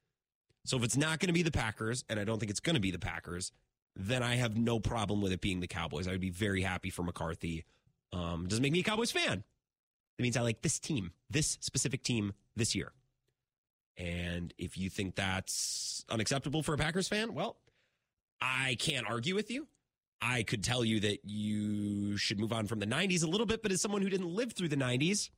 So if it's not going to be the Packers, and I don't think it's going to be the Packers, then I have no problem with it being the Cowboys. I would be very happy for McCarthy. Um, doesn't make me a Cowboys fan. It means I like this team, this specific team this year. And if you think that's unacceptable for a Packers fan, well, I can't argue with you. I could tell you that you should move on from the 90s a little bit, but as someone who didn't live through the 90s,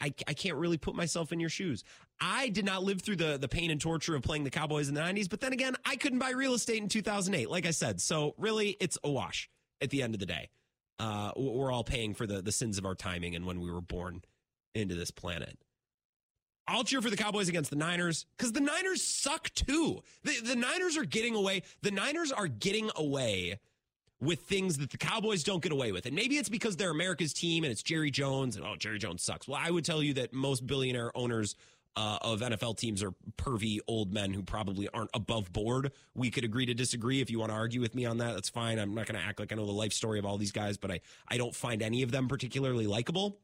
I, I can't really put myself in your shoes. I did not live through the the pain and torture of playing the Cowboys in the 90s, but then again, I couldn't buy real estate in 2008, like I said. So really, it's a wash at the end of the day. Uh, we're all paying for the the sins of our timing and when we were born into this planet. I'll cheer for the Cowboys against the Niners because the Niners suck too. The, the Niners are getting away. The Niners are getting away with things that the Cowboys don't get away with. And maybe it's because they're America's team and it's Jerry Jones and oh, Jerry Jones sucks. Well, I would tell you that most billionaire owners uh, of NFL teams are pervy old men who probably aren't above board. We could agree to disagree. If you want to argue with me on that, that's fine. I'm not going to act like I know the life story of all these guys, but I, I don't find any of them particularly likable.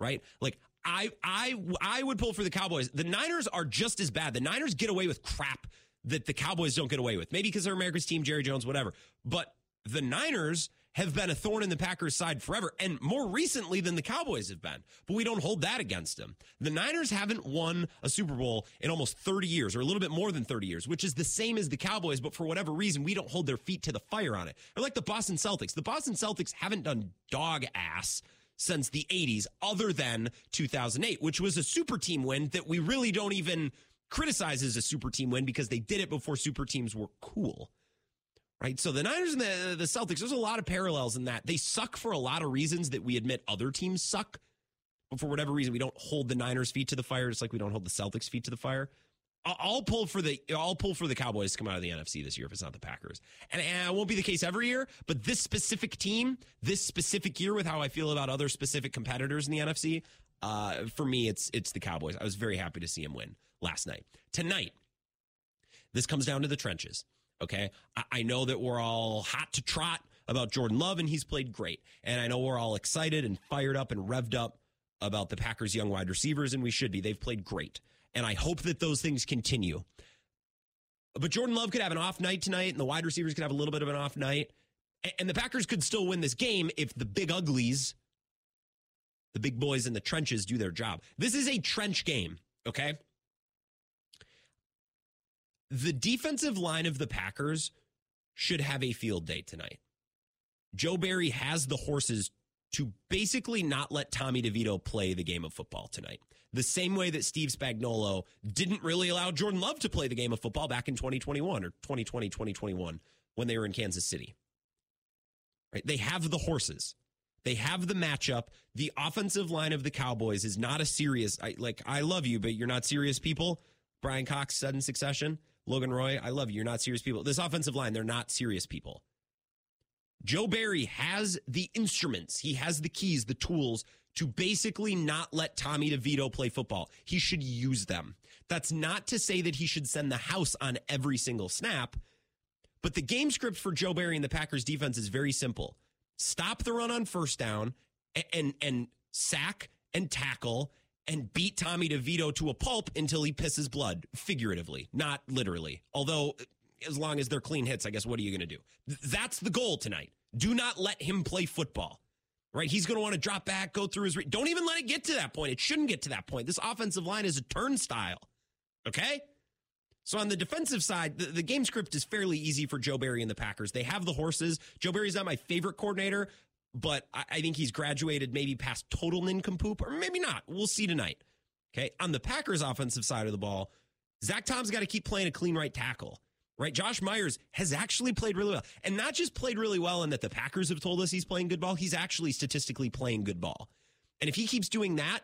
Right? Like I I I would pull for the Cowboys. The Niners are just as bad. The Niners get away with crap that the Cowboys don't get away with. Maybe because they're America's team, Jerry Jones, whatever. But the Niners have been a thorn in the Packers' side forever, and more recently than the Cowboys have been. But we don't hold that against them. The Niners haven't won a Super Bowl in almost 30 years, or a little bit more than 30 years, which is the same as the Cowboys, but for whatever reason, we don't hold their feet to the fire on it. Or like the Boston Celtics. The Boston Celtics haven't done dog ass since the 80s, other than 2008, which was a super team win that we really don't even criticize as a super team win because they did it before super teams were cool. Right. So the Niners and the, the Celtics, there's a lot of parallels in that. They suck for a lot of reasons that we admit other teams suck. But for whatever reason, we don't hold the Niners' feet to the fire, just like we don't hold the Celtics' feet to the fire. I'll pull for the I'll pull for the Cowboys to come out of the NFC this year if it's not the Packers, and, and it won't be the case every year. But this specific team, this specific year, with how I feel about other specific competitors in the NFC, uh, for me, it's it's the Cowboys. I was very happy to see him win last night. Tonight, this comes down to the trenches. Okay, I, I know that we're all hot to trot about Jordan Love, and he's played great, and I know we're all excited and fired up and revved up about the Packers' young wide receivers, and we should be. They've played great and I hope that those things continue. But Jordan Love could have an off night tonight, and the wide receivers could have a little bit of an off night. And the Packers could still win this game if the big uglies, the big boys in the trenches, do their job. This is a trench game, okay? The defensive line of the Packers should have a field day tonight. Joe Barry has the horses to basically not let Tommy DeVito play the game of football tonight the same way that Steve Spagnuolo didn't really allow Jordan Love to play the game of football back in 2021 or 2020, 2021 when they were in Kansas City. Right? They have the horses. They have the matchup. The offensive line of the Cowboys is not a serious I, like I love you, but you're not serious people. Brian Cox sudden succession. Logan Roy, I love you. You're not serious people. This offensive line, they're not serious people. Joe Barry has the instruments. He has the keys, the tools to basically not let Tommy DeVito play football. He should use them. That's not to say that he should send the house on every single snap, but the game script for Joe Barry and the Packers defense is very simple. Stop the run on first down and and, and sack and tackle and beat Tommy DeVito to a pulp until he pisses blood, figuratively, not literally. Although as long as they're clean hits, I guess what are you going to do? That's the goal tonight. Do not let him play football right? He's going to want to drop back, go through his. Re- Don't even let it get to that point. It shouldn't get to that point. This offensive line is a turnstile. Okay. So on the defensive side, the, the, game script is fairly easy for Joe Barry and the Packers. They have the horses. Joe Barry's not my favorite coordinator, but I, I think he's graduated maybe past total nincompoop, or maybe not. We'll see tonight. Okay. On the Packers offensive side of the ball, Zach Tom's got to keep playing a clean right tackle right? Josh Myers has actually played really well. And not just played really well in that the Packers have told us he's playing good ball, he's actually statistically playing good ball. And if he keeps doing that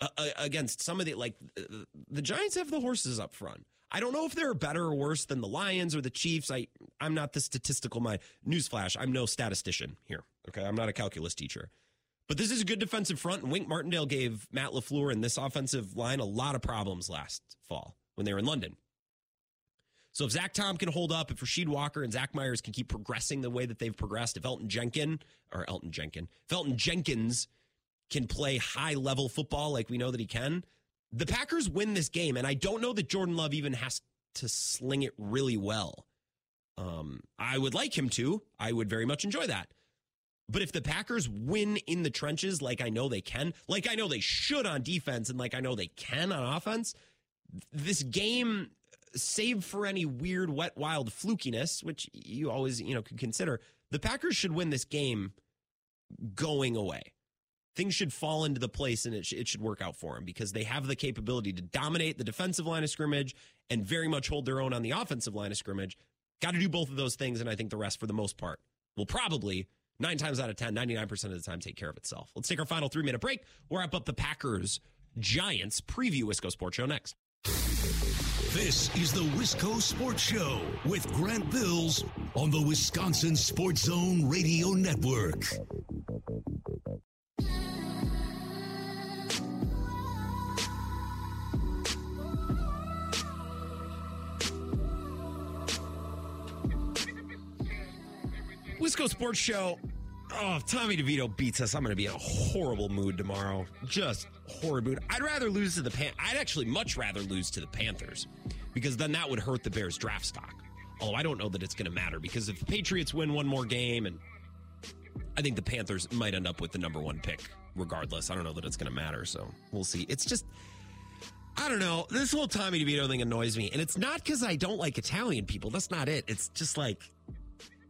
uh, uh against some of the, like, uh, the Giants have the horses up front. I don't know if they're better or worse than the Lions or the Chiefs. I, I'm not the statistical mind. Newsflash, I'm no statistician here. Okay. I'm not a calculus teacher. But this is a good defensive front, and Wink Martindale gave Matt LaFleur and this offensive line a lot of problems last fall when they were in London. So if Zach Tom can hold up, if Rasheed Walker and Zach Myers can keep progressing the way that they've progressed, if Elton Jenkins or Elton Jenkins, if Elton Jenkins can play high level football like we know that he can, the Packers win this game. And I don't know that Jordan Love even has to sling it really well. Um, I would like him to. I would very much enjoy that. But if the Packers win in the trenches like I know they can, like I know they should on defense, and like I know they can on offense, this game save for any weird, wet, wild flukiness, which you always, you know, could consider, the Packers should win this game going away. things should fall into the place and it, sh- it should work out for them because they have the capability to dominate the defensive line of scrimmage and very much hold their own on the offensive line of scrimmage. Got to do both of those things, and I think the rest, for the most part, will probably nine times out of 10, 99% of the time take care of itself. Let's take our final three minute break. We'll wrap up the Packers Giants preview Wisco Sports Show next. This is the Wisco Sports Show with Grant Bills on the Wisconsin Sports Zone Radio Network. Wisco Sports Show. Oh, if Tommy DeVito beats us, I'm going to be in a horrible mood tomorrow. Just horrible mood. I'd rather lose to the Pan. I'd actually much rather lose to the Panthers because then that would hurt the Bears' draft stock. Although I don't know that it's going to matter because if the Patriots win one more game, and I think the Panthers might end up with the number one pick regardless. I don't know that it's going to matter. So we'll see. It's just. I don't know. This whole Tommy DeVito thing annoys me. And it's not because I don't like Italian people. That's not it. It's just like,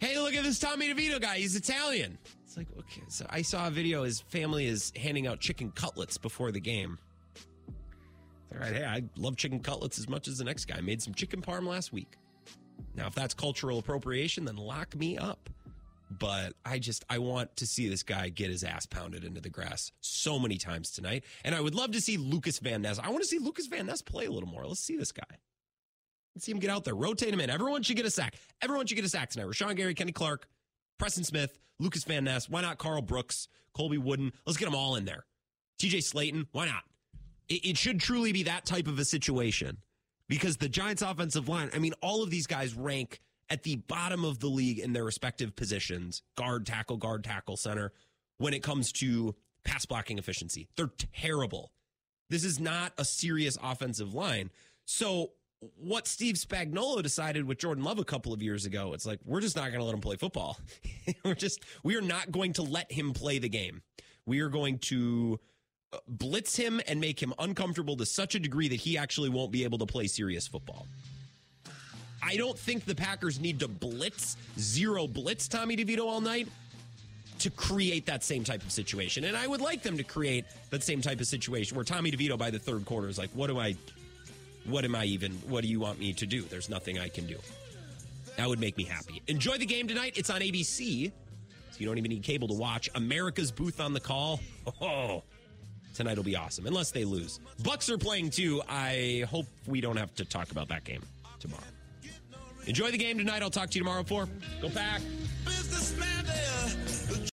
hey, look at this Tommy DeVito guy. He's Italian. It's like, okay. So I saw a video. His family is handing out chicken cutlets before the game. All right. Hey, I love chicken cutlets as much as the next guy. Made some chicken parm last week. Now, if that's cultural appropriation, then lock me up. But I just, I want to see this guy get his ass pounded into the grass so many times tonight. And I would love to see Lukas Van Ness. I want to see Lukas Van Ness play a little more. Let's see this guy. See him get out there. Rotate him in. Everyone should get a sack. Everyone should get a sack tonight. Rashan Gary, Kenny Clark, Preston Smith, Lukas Van Ness. Why not Karl Brooks, Colby Wooden? Let's get them all in there. TJ Slaton. Why not? It, it should truly be that type of a situation because the Giants' offensive line, I mean, all of these guys rank at the bottom of the league in their respective positions guard, tackle, guard, tackle, center when it comes to pass blocking efficiency. They're terrible. This is not a serious offensive line. So, what Steve Spagnuolo decided with Jordan Love a couple of years ago, it's like, we're just not going to let him play football. we're just, we are not going to let him play the game. We are going to uh, blitz him and make him uncomfortable to such a degree that he actually won't be able to play serious football. I don't think the Packers need to blitz, zero blitz Tommy DeVito all night to create that same type of situation. And I would like them to create that same type of situation where Tommy DeVito by the third quarter is like, what do I, what am I even, what do you want me to do? There's nothing I can do. That would make me happy. Enjoy the game tonight. It's on ABC. So you don't even need cable to watch. America's Booth on the call. Oh, tonight will be awesome, unless they lose. Bucks are playing too. I hope we don't have to talk about that game tomorrow. Enjoy the game tonight. I'll talk to you tomorrow for Go Pack.